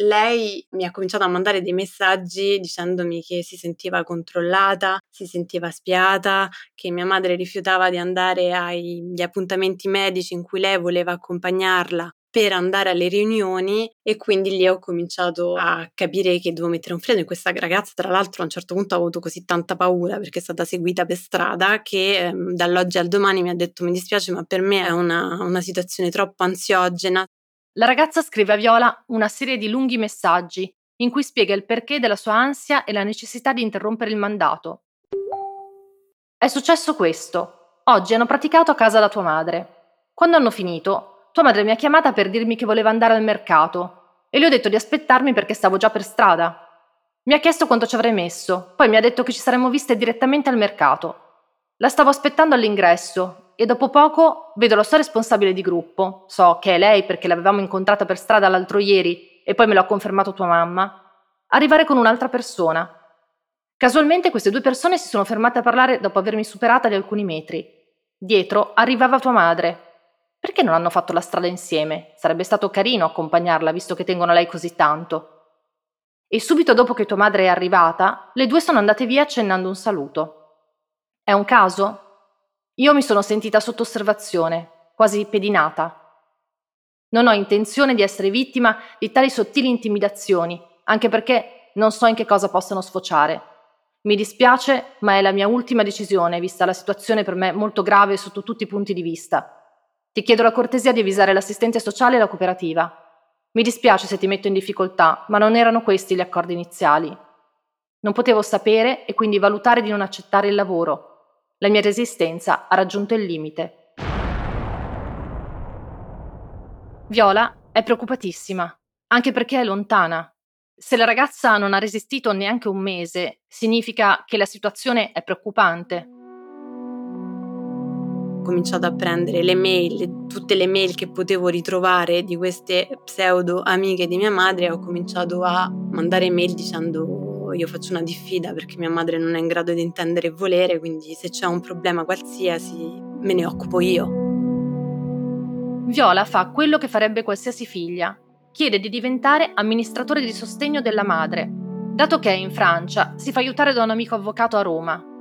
lei mi ha cominciato a mandare dei messaggi dicendomi che si sentiva controllata, si sentiva spiata, che mia madre rifiutava di andare agli appuntamenti medici in cui lei voleva accompagnarla per andare alle riunioni e quindi lì ho cominciato a capire che dovevo mettere un freno e questa ragazza tra l'altro a un certo punto ha avuto così tanta paura perché è stata seguita per strada che eh, dall'oggi al domani mi ha detto mi dispiace ma per me è una, una situazione troppo ansiogena. La ragazza scrive a Viola una serie di lunghi messaggi in cui spiega il perché della sua ansia e la necessità di interrompere il mandato. È successo questo. Oggi hanno praticato a casa da tua madre. Quando hanno finito, tua madre mi ha chiamata per dirmi che voleva andare al mercato e le ho detto di aspettarmi perché stavo già per strada. Mi ha chiesto quanto ci avrei messo, poi mi ha detto che ci saremmo viste direttamente al mercato. La stavo aspettando all'ingresso e dopo poco vedo la sua responsabile di gruppo, so che è lei perché l'avevamo incontrata per strada l'altro ieri e poi me l'ha confermato tua mamma, arrivare con un'altra persona. Casualmente queste due persone si sono fermate a parlare dopo avermi superata di alcuni metri. Dietro arrivava tua madre perché non hanno fatto la strada insieme? Sarebbe stato carino accompagnarla, visto che tengono a lei così tanto. E subito dopo che tua madre è arrivata, le due sono andate via accennando un saluto. È un caso? Io mi sono sentita sotto osservazione, quasi pedinata. Non ho intenzione di essere vittima di tali sottili intimidazioni, anche perché non so in che cosa possano sfociare. Mi dispiace, ma è la mia ultima decisione, vista la situazione per me molto grave sotto tutti i punti di vista. Ti chiedo la cortesia di avvisare l'assistente sociale e la cooperativa. Mi dispiace se ti metto in difficoltà, ma non erano questi gli accordi iniziali. Non potevo sapere e quindi valutare di non accettare il lavoro. La mia resistenza ha raggiunto il limite. Viola è preoccupatissima, anche perché è lontana. Se la ragazza non ha resistito neanche un mese, significa che la situazione è preoccupante cominciato a prendere le mail, tutte le mail che potevo ritrovare di queste pseudo amiche di mia madre ho cominciato a mandare mail dicendo io faccio una diffida perché mia madre non è in grado di intendere e volere, quindi se c'è un problema qualsiasi me ne occupo io. Viola fa quello che farebbe qualsiasi figlia. Chiede di diventare amministratore di sostegno della madre. Dato che è in Francia, si fa aiutare da un amico avvocato a Roma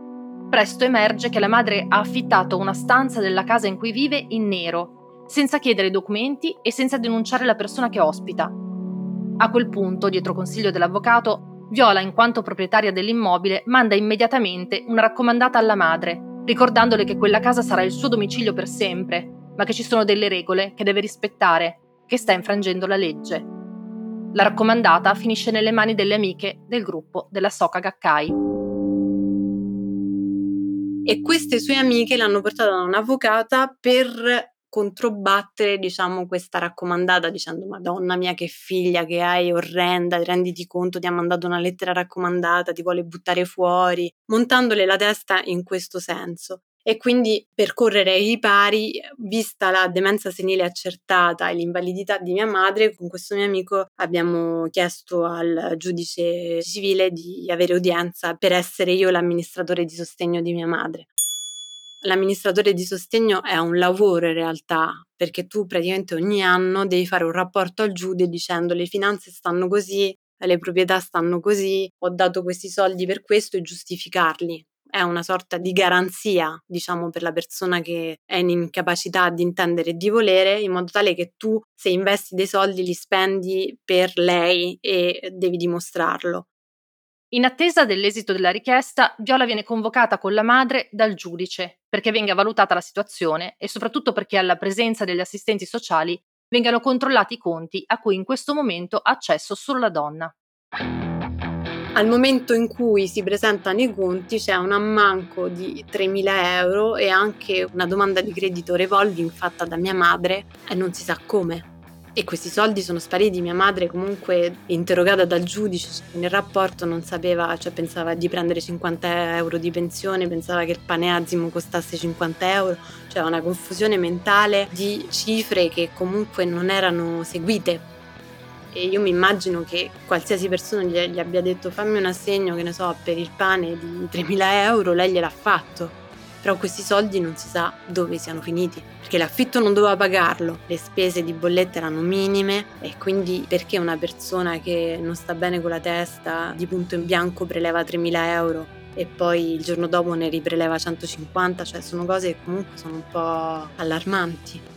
Presto emerge che la madre ha affittato una stanza della casa in cui vive in nero, senza chiedere documenti e senza denunciare la persona che ospita. A quel punto, dietro consiglio dell'avvocato, Viola, in quanto proprietaria dell'immobile, manda immediatamente una raccomandata alla madre, ricordandole che quella casa sarà il suo domicilio per sempre, ma che ci sono delle regole che deve rispettare, che sta infrangendo la legge. La raccomandata finisce nelle mani delle amiche del gruppo della Soka Gakkai e queste sue amiche l'hanno portata da un'avvocata per controbattere, diciamo, questa raccomandata dicendo Madonna mia che figlia che hai, orrenda, renditi conto ti ha mandato una lettera raccomandata, ti vuole buttare fuori, montandole la testa in questo senso. E quindi per correre ai pari, vista la demenza senile accertata e l'invalidità di mia madre, con questo mio amico abbiamo chiesto al giudice civile di avere udienza per essere io l'amministratore di sostegno di mia madre. L'amministratore di sostegno è un lavoro in realtà, perché tu praticamente ogni anno devi fare un rapporto al giudice dicendo le finanze stanno così, le proprietà stanno così, ho dato questi soldi per questo e giustificarli. È una sorta di garanzia, diciamo, per la persona che è in incapacità di intendere e di volere, in modo tale che tu, se investi dei soldi, li spendi per lei e devi dimostrarlo. In attesa dell'esito della richiesta, Viola viene convocata con la madre dal giudice perché venga valutata la situazione e soprattutto perché alla presenza degli assistenti sociali vengano controllati i conti a cui in questo momento ha accesso solo la donna. Al momento in cui si presentano i conti c'è un ammanco di 3.000 euro e anche una domanda di credito revolving fatta da mia madre e non si sa come e questi soldi sono spariti. Mia madre, comunque, interrogata dal giudice nel rapporto, non sapeva, cioè pensava di prendere 50 euro di pensione, pensava che il paneazimo costasse 50 euro, cioè una confusione mentale di cifre che comunque non erano seguite. E io mi immagino che qualsiasi persona gli, gli abbia detto fammi un assegno, che ne so, per il pane di 3.000 euro, lei gliel'ha fatto però questi soldi non si sa dove siano finiti, perché l'affitto non doveva pagarlo, le spese di bolletta erano minime e quindi perché una persona che non sta bene con la testa di punto in bianco preleva 3.000 euro e poi il giorno dopo ne ripreleva 150, cioè sono cose che comunque sono un po' allarmanti.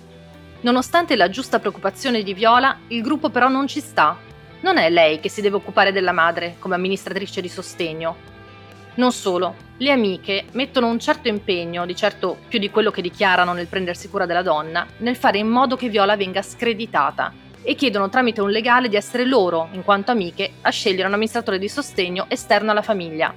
Nonostante la giusta preoccupazione di Viola, il gruppo però non ci sta. Non è lei che si deve occupare della madre come amministratrice di sostegno, non solo, le amiche mettono un certo impegno, di certo più di quello che dichiarano nel prendersi cura della donna, nel fare in modo che Viola venga screditata e chiedono tramite un legale di essere loro, in quanto amiche, a scegliere un amministratore di sostegno esterno alla famiglia.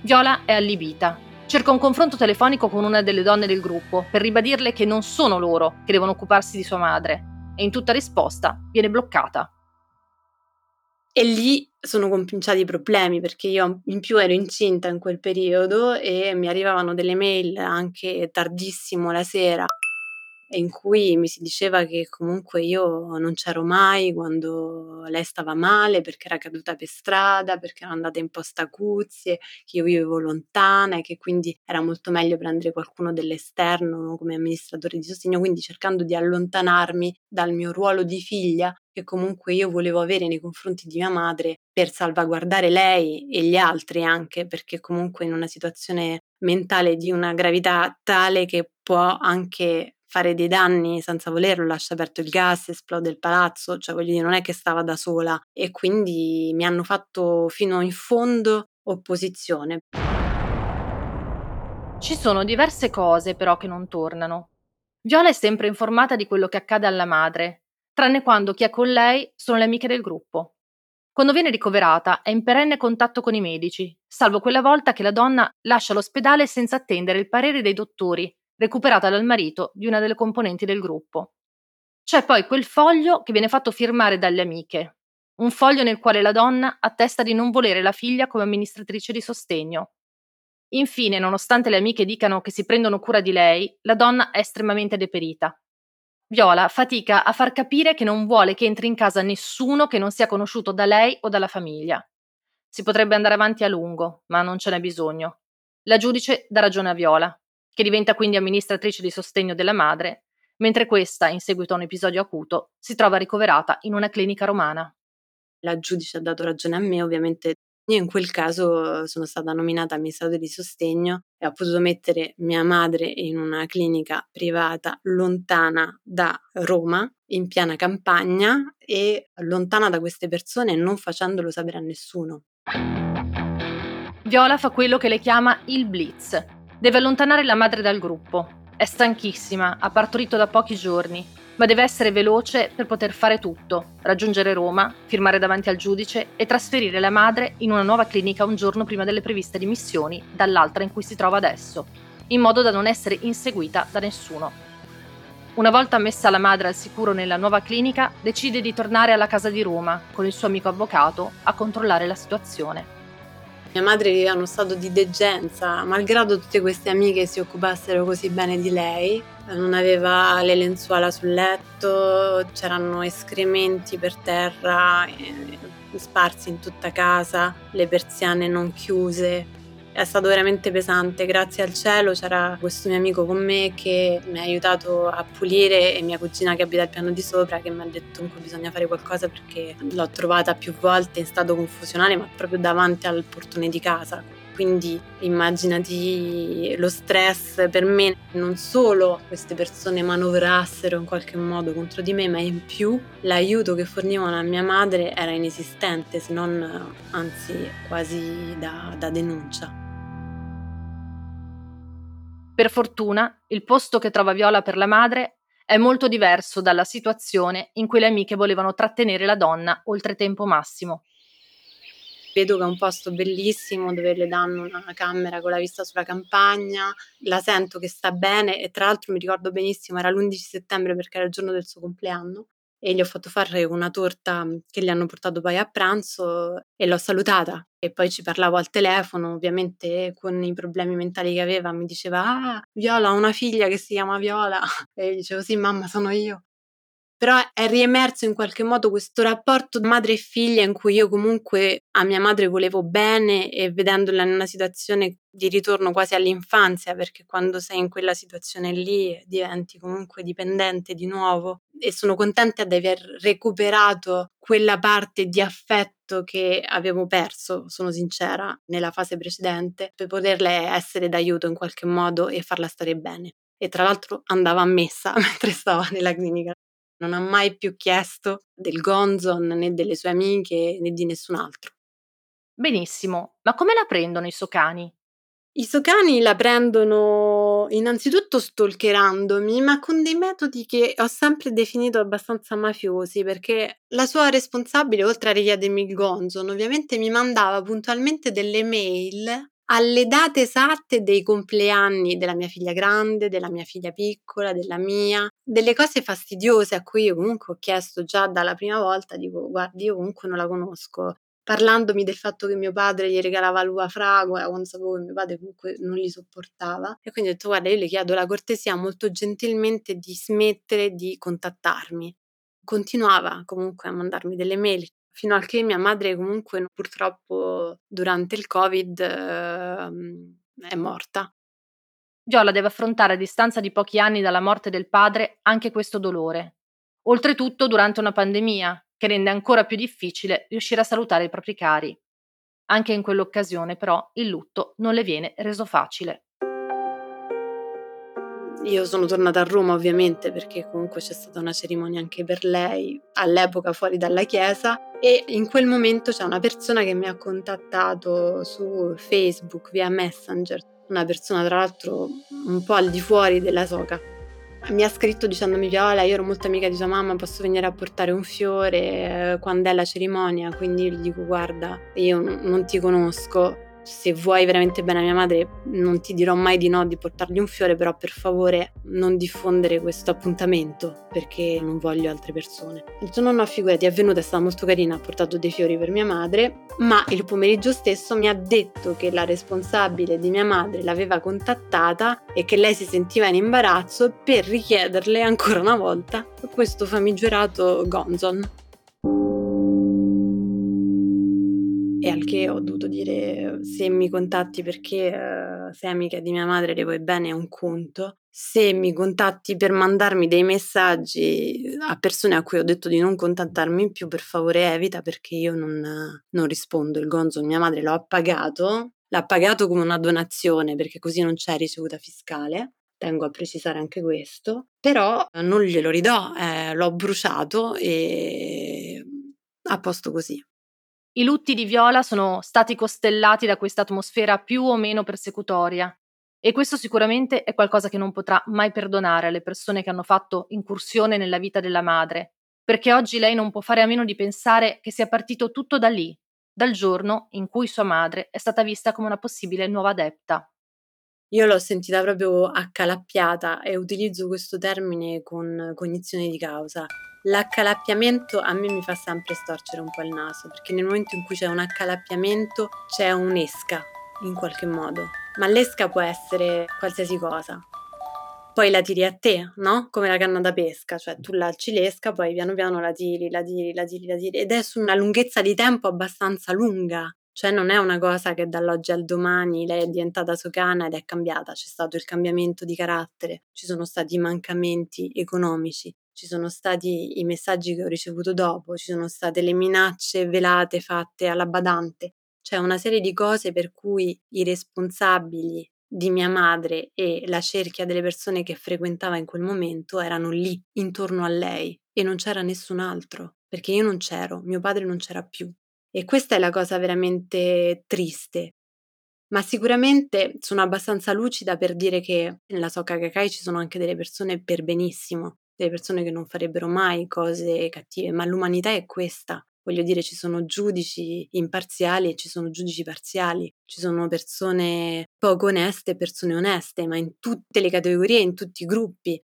Viola è allibita. Cerca un confronto telefonico con una delle donne del gruppo per ribadirle che non sono loro che devono occuparsi di sua madre e in tutta risposta viene bloccata. E lì sono cominciati i problemi perché io in più ero incinta in quel periodo e mi arrivavano delle mail anche tardissimo la sera in cui mi si diceva che comunque io non c'ero mai quando lei stava male perché era caduta per strada, perché era andata in posta acuzie, che io vivevo lontana e che quindi era molto meglio prendere qualcuno dell'esterno come amministratore di sostegno, quindi cercando di allontanarmi dal mio ruolo di figlia che comunque io volevo avere nei confronti di mia madre per salvaguardare lei e gli altri anche, perché comunque in una situazione mentale di una gravità tale che può anche fare dei danni senza volerlo, lascia aperto il gas, esplode il palazzo, cioè voglio dire, non è che stava da sola e quindi mi hanno fatto fino in fondo opposizione. Ci sono diverse cose però che non tornano. Viola è sempre informata di quello che accade alla madre, tranne quando chi è con lei sono le amiche del gruppo. Quando viene ricoverata è in perenne contatto con i medici, salvo quella volta che la donna lascia l'ospedale senza attendere il parere dei dottori recuperata dal marito di una delle componenti del gruppo. C'è poi quel foglio che viene fatto firmare dalle amiche, un foglio nel quale la donna attesta di non volere la figlia come amministratrice di sostegno. Infine, nonostante le amiche dicano che si prendono cura di lei, la donna è estremamente deperita. Viola fatica a far capire che non vuole che entri in casa nessuno che non sia conosciuto da lei o dalla famiglia. Si potrebbe andare avanti a lungo, ma non ce n'è bisogno. La giudice dà ragione a Viola che diventa quindi amministratrice di sostegno della madre, mentre questa, in seguito a un episodio acuto, si trova ricoverata in una clinica romana. La giudice ha dato ragione a me, ovviamente io in quel caso sono stata nominata amministratore di sostegno e ho potuto mettere mia madre in una clinica privata lontana da Roma, in piana campagna e lontana da queste persone non facendolo sapere a nessuno. Viola fa quello che le chiama il blitz, Deve allontanare la madre dal gruppo. È stanchissima, ha partorito da pochi giorni, ma deve essere veloce per poter fare tutto, raggiungere Roma, firmare davanti al giudice e trasferire la madre in una nuova clinica un giorno prima delle previste dimissioni dall'altra in cui si trova adesso, in modo da non essere inseguita da nessuno. Una volta messa la madre al sicuro nella nuova clinica, decide di tornare alla casa di Roma con il suo amico avvocato a controllare la situazione. Mia madre viveva in uno stato di degenza, malgrado tutte queste amiche si occupassero così bene di lei. Non aveva le lenzuola sul letto, c'erano escrementi per terra eh, sparsi in tutta casa, le persiane non chiuse è stato veramente pesante. Grazie al cielo c'era questo mio amico con me che mi ha aiutato a pulire e mia cugina che abita al piano di sopra che mi ha detto comunque bisogna fare qualcosa perché l'ho trovata più volte in stato confusionale ma proprio davanti al portone di casa. Quindi immaginati lo stress per me, non solo queste persone manovrassero in qualche modo contro di me, ma in più l'aiuto che fornivano a mia madre era inesistente, se non anzi quasi da, da denuncia. Per fortuna, il posto che trova Viola per la madre è molto diverso dalla situazione in cui le amiche volevano trattenere la donna oltre tempo massimo. Vedo che è un posto bellissimo dove le danno una camera con la vista sulla campagna, la sento che sta bene e tra l'altro mi ricordo benissimo, era l'11 settembre perché era il giorno del suo compleanno e gli ho fatto fare una torta mhmm, che gli hanno portato poi a pranzo e l'ho salutata e poi ci parlavo al telefono, ovviamente con i problemi mentali che aveva, mi diceva "Ah, Viola ha una figlia che si chiama Viola" e io dicevo "Sì, mamma, sono io". Però è riemerso in qualche modo questo rapporto madre e figlia in cui io comunque a mia madre volevo bene e vedendola in una situazione di ritorno quasi all'infanzia, perché quando sei in quella situazione lì diventi comunque dipendente di nuovo e sono contenta di aver recuperato quella parte di affetto che avevo perso, sono sincera, nella fase precedente, per poterle essere d'aiuto in qualche modo e farla stare bene. E tra l'altro andava a messa mentre stava nella clinica non ha mai più chiesto del Gonzon né delle sue amiche né di nessun altro. Benissimo, ma come la prendono i socani? I socani la prendono innanzitutto stalkerandomi, ma con dei metodi che ho sempre definito abbastanza mafiosi, perché la sua responsabile, oltre a richiedermi il gonzon, ovviamente mi mandava puntualmente delle mail alle date esatte dei compleanni della mia figlia grande, della mia figlia piccola, della mia, delle cose fastidiose a cui io comunque ho chiesto già dalla prima volta, dico guardi io comunque non la conosco, parlandomi del fatto che mio padre gli regalava l'uva fragola quando sapevo che mio padre comunque non li sopportava e quindi ho detto guarda io le chiedo la cortesia molto gentilmente di smettere di contattarmi. Continuava comunque a mandarmi delle mail fino a che mia madre comunque purtroppo durante il Covid ehm, è morta. Viola deve affrontare a distanza di pochi anni dalla morte del padre anche questo dolore. Oltretutto durante una pandemia, che rende ancora più difficile riuscire a salutare i propri cari. Anche in quell'occasione, però, il lutto non le viene reso facile. Io sono tornata a Roma ovviamente perché comunque c'è stata una cerimonia anche per lei, all'epoca fuori dalla chiesa e in quel momento c'è una persona che mi ha contattato su Facebook via Messenger, una persona tra l'altro un po' al di fuori della soca. Mi ha scritto dicendomi Viola, io ero molto amica di sua mamma, posso venire a portare un fiore eh, quando è la cerimonia, quindi io gli dico guarda, io non ti conosco, se vuoi veramente bene a mia madre non ti dirò mai di no di portargli un fiore, però per favore non diffondere questo appuntamento perché non voglio altre persone. Il giorno no, figurati, è venuta, è stata molto carina, ha portato dei fiori per mia madre, ma il pomeriggio stesso mi ha detto che la responsabile di mia madre l'aveva contattata e che lei si sentiva in imbarazzo per richiederle ancora una volta questo famigerato Gonzon. E al che ho dovuto dire se mi contatti perché uh, sei amica di mia madre le vuoi bene è un conto. Se mi contatti per mandarmi dei messaggi a persone a cui ho detto di non contattarmi più, per favore evita perché io non, non rispondo. Il gonzo mia madre l'ho pagato, l'ha pagato come una donazione perché così non c'è ricevuta fiscale tengo a precisare anche questo, però non glielo ridò, eh, l'ho bruciato e a posto così. I lutti di Viola sono stati costellati da questa atmosfera più o meno persecutoria e questo sicuramente è qualcosa che non potrà mai perdonare alle persone che hanno fatto incursione nella vita della madre, perché oggi lei non può fare a meno di pensare che sia partito tutto da lì, dal giorno in cui sua madre è stata vista come una possibile nuova adepta. Io l'ho sentita proprio accalappiata e utilizzo questo termine con cognizione di causa. L'accalappiamento a me mi fa sempre storcere un po' il naso, perché nel momento in cui c'è un accalappiamento c'è un'esca, in qualche modo. Ma l'esca può essere qualsiasi cosa. Poi la tiri a te, no? Come la canna da pesca, cioè tu l'alci l'esca, poi piano piano la tiri, la tiri, la tiri, la tiri, ed è su una lunghezza di tempo abbastanza lunga. Cioè non è una cosa che dall'oggi al domani lei è diventata socana ed è cambiata, c'è stato il cambiamento di carattere, ci sono stati i mancamenti economici, ci sono stati i messaggi che ho ricevuto dopo, ci sono state le minacce velate fatte alla badante, c'è una serie di cose per cui i responsabili di mia madre e la cerchia delle persone che frequentava in quel momento erano lì, intorno a lei, e non c'era nessun altro, perché io non c'ero, mio padre non c'era più. E questa è la cosa veramente triste. Ma sicuramente sono abbastanza lucida per dire che nella Soka Kakai ci sono anche delle persone per benissimo, delle persone che non farebbero mai cose cattive, ma l'umanità è questa. Voglio dire, ci sono giudici imparziali e ci sono giudici parziali, ci sono persone poco oneste e persone oneste, ma in tutte le categorie, in tutti i gruppi.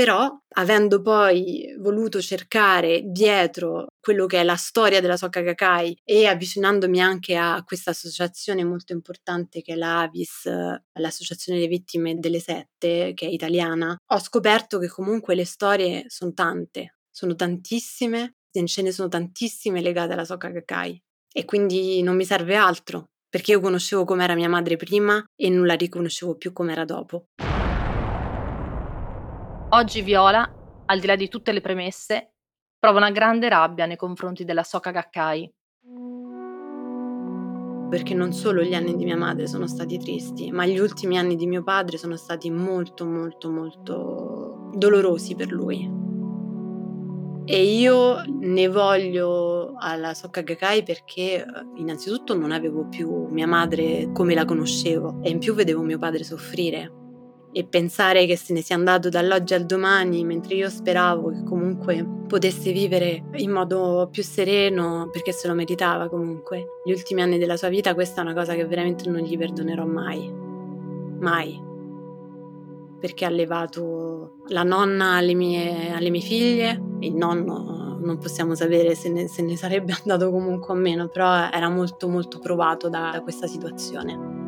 Però, avendo poi voluto cercare dietro quello che è la storia della Soka Kakai e avvicinandomi anche a questa associazione molto importante che è l'AVIS, l'Associazione delle Vittime delle Sette, che è italiana, ho scoperto che comunque le storie sono tante, sono tantissime, ce ne sono tantissime legate alla Soka Gakkai e quindi non mi serve altro, perché io conoscevo com'era mia madre prima e non la riconoscevo più com'era dopo. Oggi Viola, al di là di tutte le premesse, prova una grande rabbia nei confronti della Soka Gakkai. Perché non solo gli anni di mia madre sono stati tristi, ma gli ultimi anni di mio padre sono stati molto, molto, molto dolorosi per lui. E io ne voglio alla Sokka Gakkai perché innanzitutto non avevo più mia madre come la conoscevo e in più vedevo mio padre soffrire e pensare che se ne sia andato dall'oggi al domani, mentre io speravo che comunque potesse vivere in modo più sereno, perché se lo meritava comunque. Gli ultimi anni della sua vita, questa è una cosa che veramente non gli perdonerò mai. Mai. Perché ha levato la nonna alle mie, alle mie figlie, il nonno non possiamo sapere se ne, se ne, sarebbe andato comunque o meno, però era molto molto provato da, da questa situazione.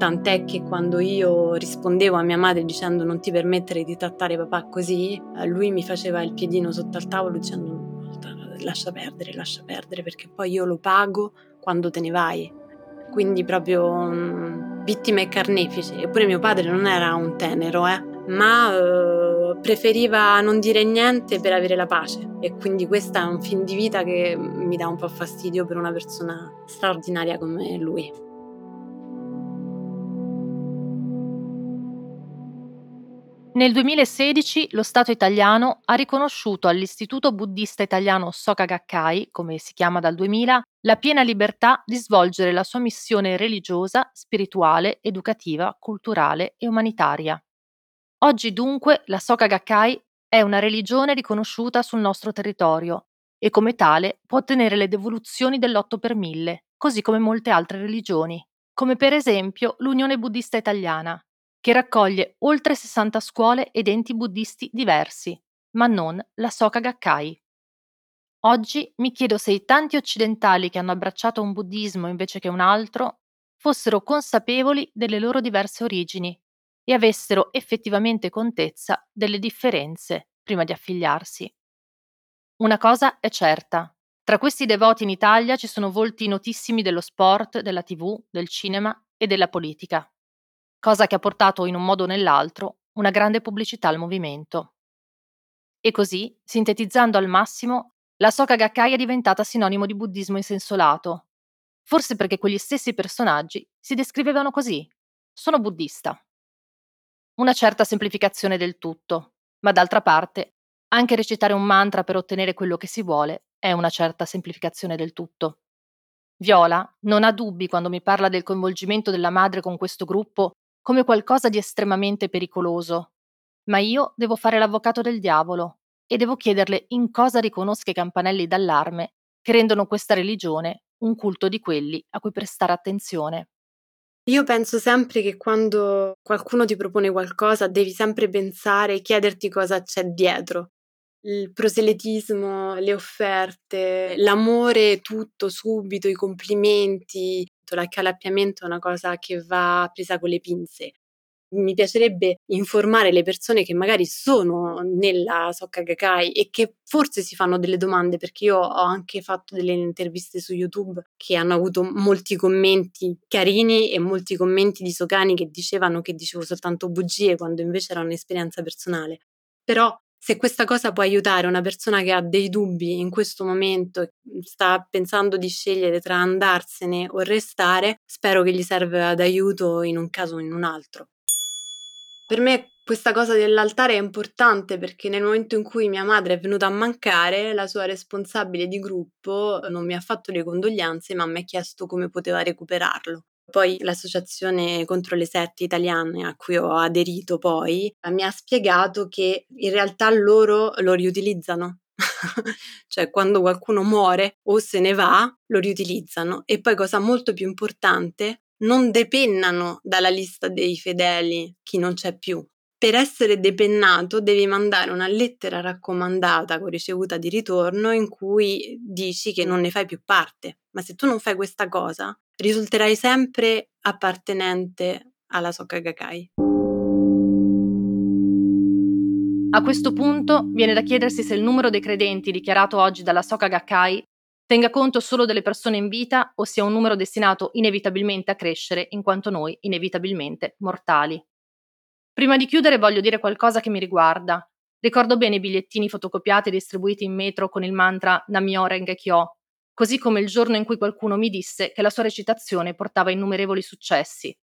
Tant'è che quando io rispondevo a mia madre dicendo non ti permettere di trattare papà così, eh, lui mi faceva il piedino sotto al tavolo dicendo lascia perdere, lascia perdere perché poi io lo pago quando te ne vai. Quindi proprio um, vittima e carnefice. Eppure mio padre non era un tenero, eh, ma uh, preferiva non dire niente per avere la pace. E quindi questo è un fin di vita che mi dà un po' fastidio per una persona straordinaria come lui. Nel 2016 lo Stato italiano ha riconosciuto all'Istituto buddista italiano Soka Gakkai, come si chiama dal 2000, la piena libertà di svolgere la sua missione religiosa, spirituale, educativa, culturale e umanitaria. Oggi dunque la Soka Gakkai è una religione riconosciuta sul nostro territorio e come tale può ottenere le devoluzioni dell'8 per 1000, così come molte altre religioni, come per esempio l'Unione Buddista Italiana, che raccoglie oltre 60 scuole ed enti buddisti diversi, ma non la Soka Gakkai. Oggi mi chiedo se i tanti occidentali che hanno abbracciato un buddismo invece che un altro fossero consapevoli delle loro diverse origini e avessero effettivamente contezza delle differenze prima di affiliarsi. Una cosa è certa, tra questi devoti in Italia ci sono volti notissimi dello sport, della tv, del cinema e della politica cosa che ha portato in un modo o nell'altro una grande pubblicità al movimento. E così, sintetizzando al massimo, la Soka Gakkai è diventata sinonimo di buddismo in senso lato, forse perché quegli stessi personaggi si descrivevano così, sono buddista. Una certa semplificazione del tutto, ma d'altra parte, anche recitare un mantra per ottenere quello che si vuole è una certa semplificazione del tutto. Viola non ha dubbi quando mi parla del coinvolgimento della madre con questo gruppo come qualcosa di estremamente pericoloso. Ma io devo fare l'avvocato del diavolo e devo chiederle in cosa riconosca i campanelli d'allarme che rendono questa religione un culto di quelli a cui prestare attenzione. Io penso sempre che quando qualcuno ti propone qualcosa devi sempre pensare e chiederti cosa c'è dietro. Il proselitismo, le offerte, l'amore tutto subito, i complimenti, l'accalappiamento è una cosa che va presa con le pinze. Mi piacerebbe informare le persone che magari sono nella Sokka Gakkai e che forse si fanno delle domande, perché io ho anche fatto delle interviste su YouTube che hanno avuto molti commenti carini e molti commenti di Sokani che dicevano che dicevo soltanto bugie quando invece era un'esperienza personale. Però se questa cosa può aiutare una persona che ha dei dubbi in questo momento sta pensando di scegliere tra andarsene o restare, spero che gli serva d'aiuto in un caso o in un altro. Per me questa cosa dell'altare è importante perché nel momento in cui mia madre è venuta a mancare, la sua responsabile di gruppo non mi ha fatto le condoglianze, ma mi ha chiesto come poteva recuperarlo. Poi l'associazione contro le sette italiane a cui ho aderito poi mi ha spiegato che in realtà loro lo riutilizzano. cioè quando qualcuno muore o se ne va, lo riutilizzano. E poi cosa molto più importante, non depennano dalla lista dei fedeli chi non c'è più. Per essere depennato devi mandare una lettera raccomandata con ricevuta di ritorno in cui dici che non ne fai più parte. Ma se tu non fai questa cosa, risulterai sempre appartenente alla Soka Gakkai. A questo punto viene da chiedersi se il numero dei credenti dichiarato oggi dalla Soka Gakkai tenga conto solo delle persone in vita o sia un numero destinato inevitabilmente a crescere in quanto noi inevitabilmente mortali. Prima di chiudere voglio dire qualcosa che mi riguarda. Ricordo bene i bigliettini fotocopiati e distribuiti in metro con il mantra Namyo Renge Kyo, così come il giorno in cui qualcuno mi disse che la sua recitazione portava innumerevoli successi.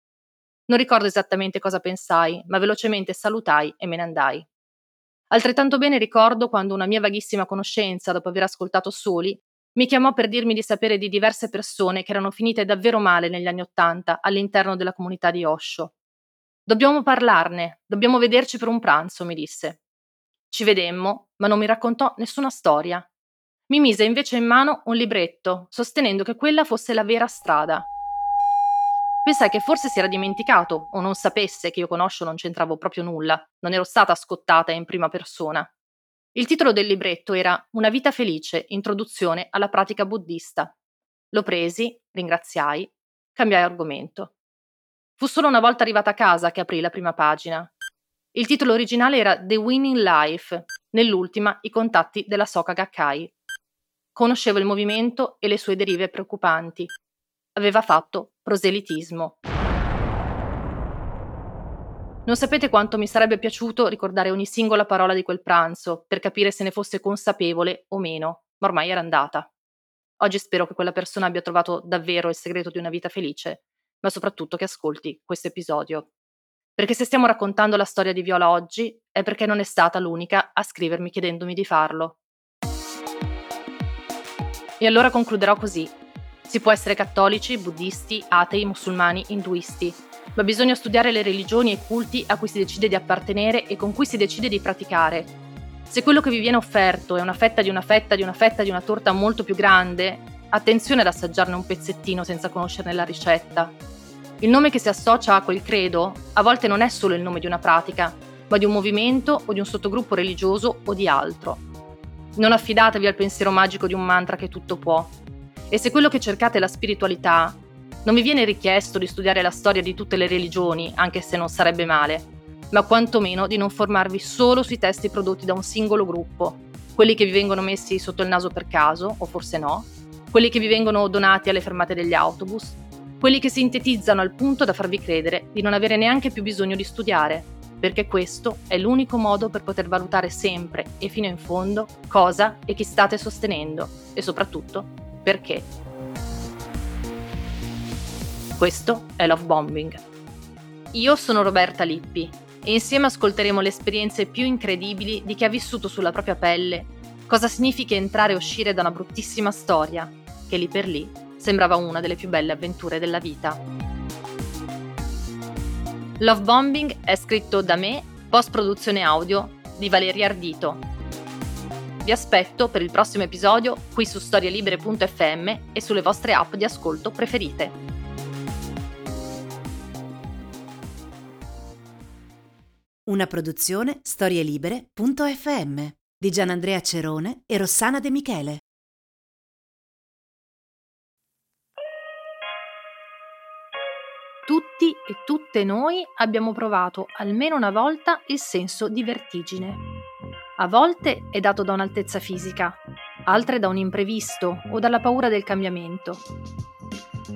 Non ricordo esattamente cosa pensai, ma velocemente salutai e me ne andai. Altrettanto bene ricordo quando una mia vaghissima conoscenza, dopo aver ascoltato Soli, mi chiamò per dirmi di sapere di diverse persone che erano finite davvero male negli anni Ottanta all'interno della comunità di Osho. Dobbiamo parlarne, dobbiamo vederci per un pranzo, mi disse. Ci vedemmo, ma non mi raccontò nessuna storia. Mi mise invece in mano un libretto, sostenendo che quella fosse la vera strada. Pensai che forse si era dimenticato o non sapesse che io con Osho non c'entravo proprio nulla, non ero stata scottata in prima persona. Il titolo del libretto era Una vita felice, introduzione alla pratica buddista. Lo presi, ringraziai, cambiai argomento. Fu solo una volta arrivata a casa che aprì la prima pagina. Il titolo originale era The Winning Life, nell'ultima i contatti della Soka Gakkai. Conoscevo il movimento e le sue derive preoccupanti. Aveva fatto proselitismo. Non sapete quanto mi sarebbe piaciuto ricordare ogni singola parola di quel pranzo per capire se ne fosse consapevole o meno, ma ormai era andata. Oggi spero che quella persona abbia trovato davvero il segreto di una vita felice ma soprattutto che ascolti questo episodio. Perché se stiamo raccontando la storia di Viola oggi è perché non è stata l'unica a scrivermi chiedendomi di farlo. E allora concluderò così. Si può essere cattolici, buddisti, atei, musulmani, induisti, ma bisogna studiare le religioni e i culti a cui si decide di appartenere e con cui si decide di praticare. Se quello che vi viene offerto è una fetta di una fetta di una fetta di una torta molto più grande, Attenzione ad assaggiarne un pezzettino senza conoscerne la ricetta. Il nome che si associa a quel credo a volte non è solo il nome di una pratica, ma di un movimento o di un sottogruppo religioso o di altro. Non affidatevi al pensiero magico di un mantra che tutto può. E se quello che cercate è la spiritualità, non vi viene richiesto di studiare la storia di tutte le religioni, anche se non sarebbe male, ma quantomeno di non formarvi solo sui testi prodotti da un singolo gruppo, quelli che vi vengono messi sotto il naso per caso, o forse no, quelli che vi vengono donati alle fermate degli autobus, quelli che sintetizzano al punto da farvi credere di non avere neanche più bisogno di studiare, perché questo è l'unico modo per poter valutare sempre e fino in fondo cosa e chi state sostenendo e soprattutto perché. Questo è Love Bombing. Io sono Roberta Lippi e insieme ascolteremo le esperienze più incredibili di chi ha vissuto sulla propria pelle cosa significa entrare e uscire da una bruttissima storia, che lì per lì sembrava una delle più belle avventure della vita. Love Bombing è scritto da me, post produzione audio di Valeria Ardito. Vi aspetto per il prossimo episodio qui su storielibere.fm e sulle vostre app di ascolto preferite. Una produzione storielibere.fm di Gianandrea Cerone e Rossana De Michele. Tutti e tutte noi abbiamo provato almeno una volta il senso di vertigine. A volte è dato da un'altezza fisica, altre da un imprevisto o dalla paura del cambiamento.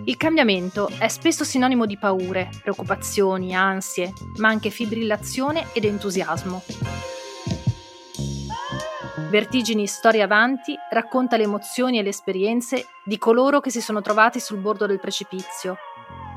Il cambiamento è spesso sinonimo di paure, preoccupazioni, ansie, ma anche fibrillazione ed entusiasmo. Vertigini Storia Avanti racconta le emozioni e le esperienze di coloro che si sono trovati sul bordo del precipizio,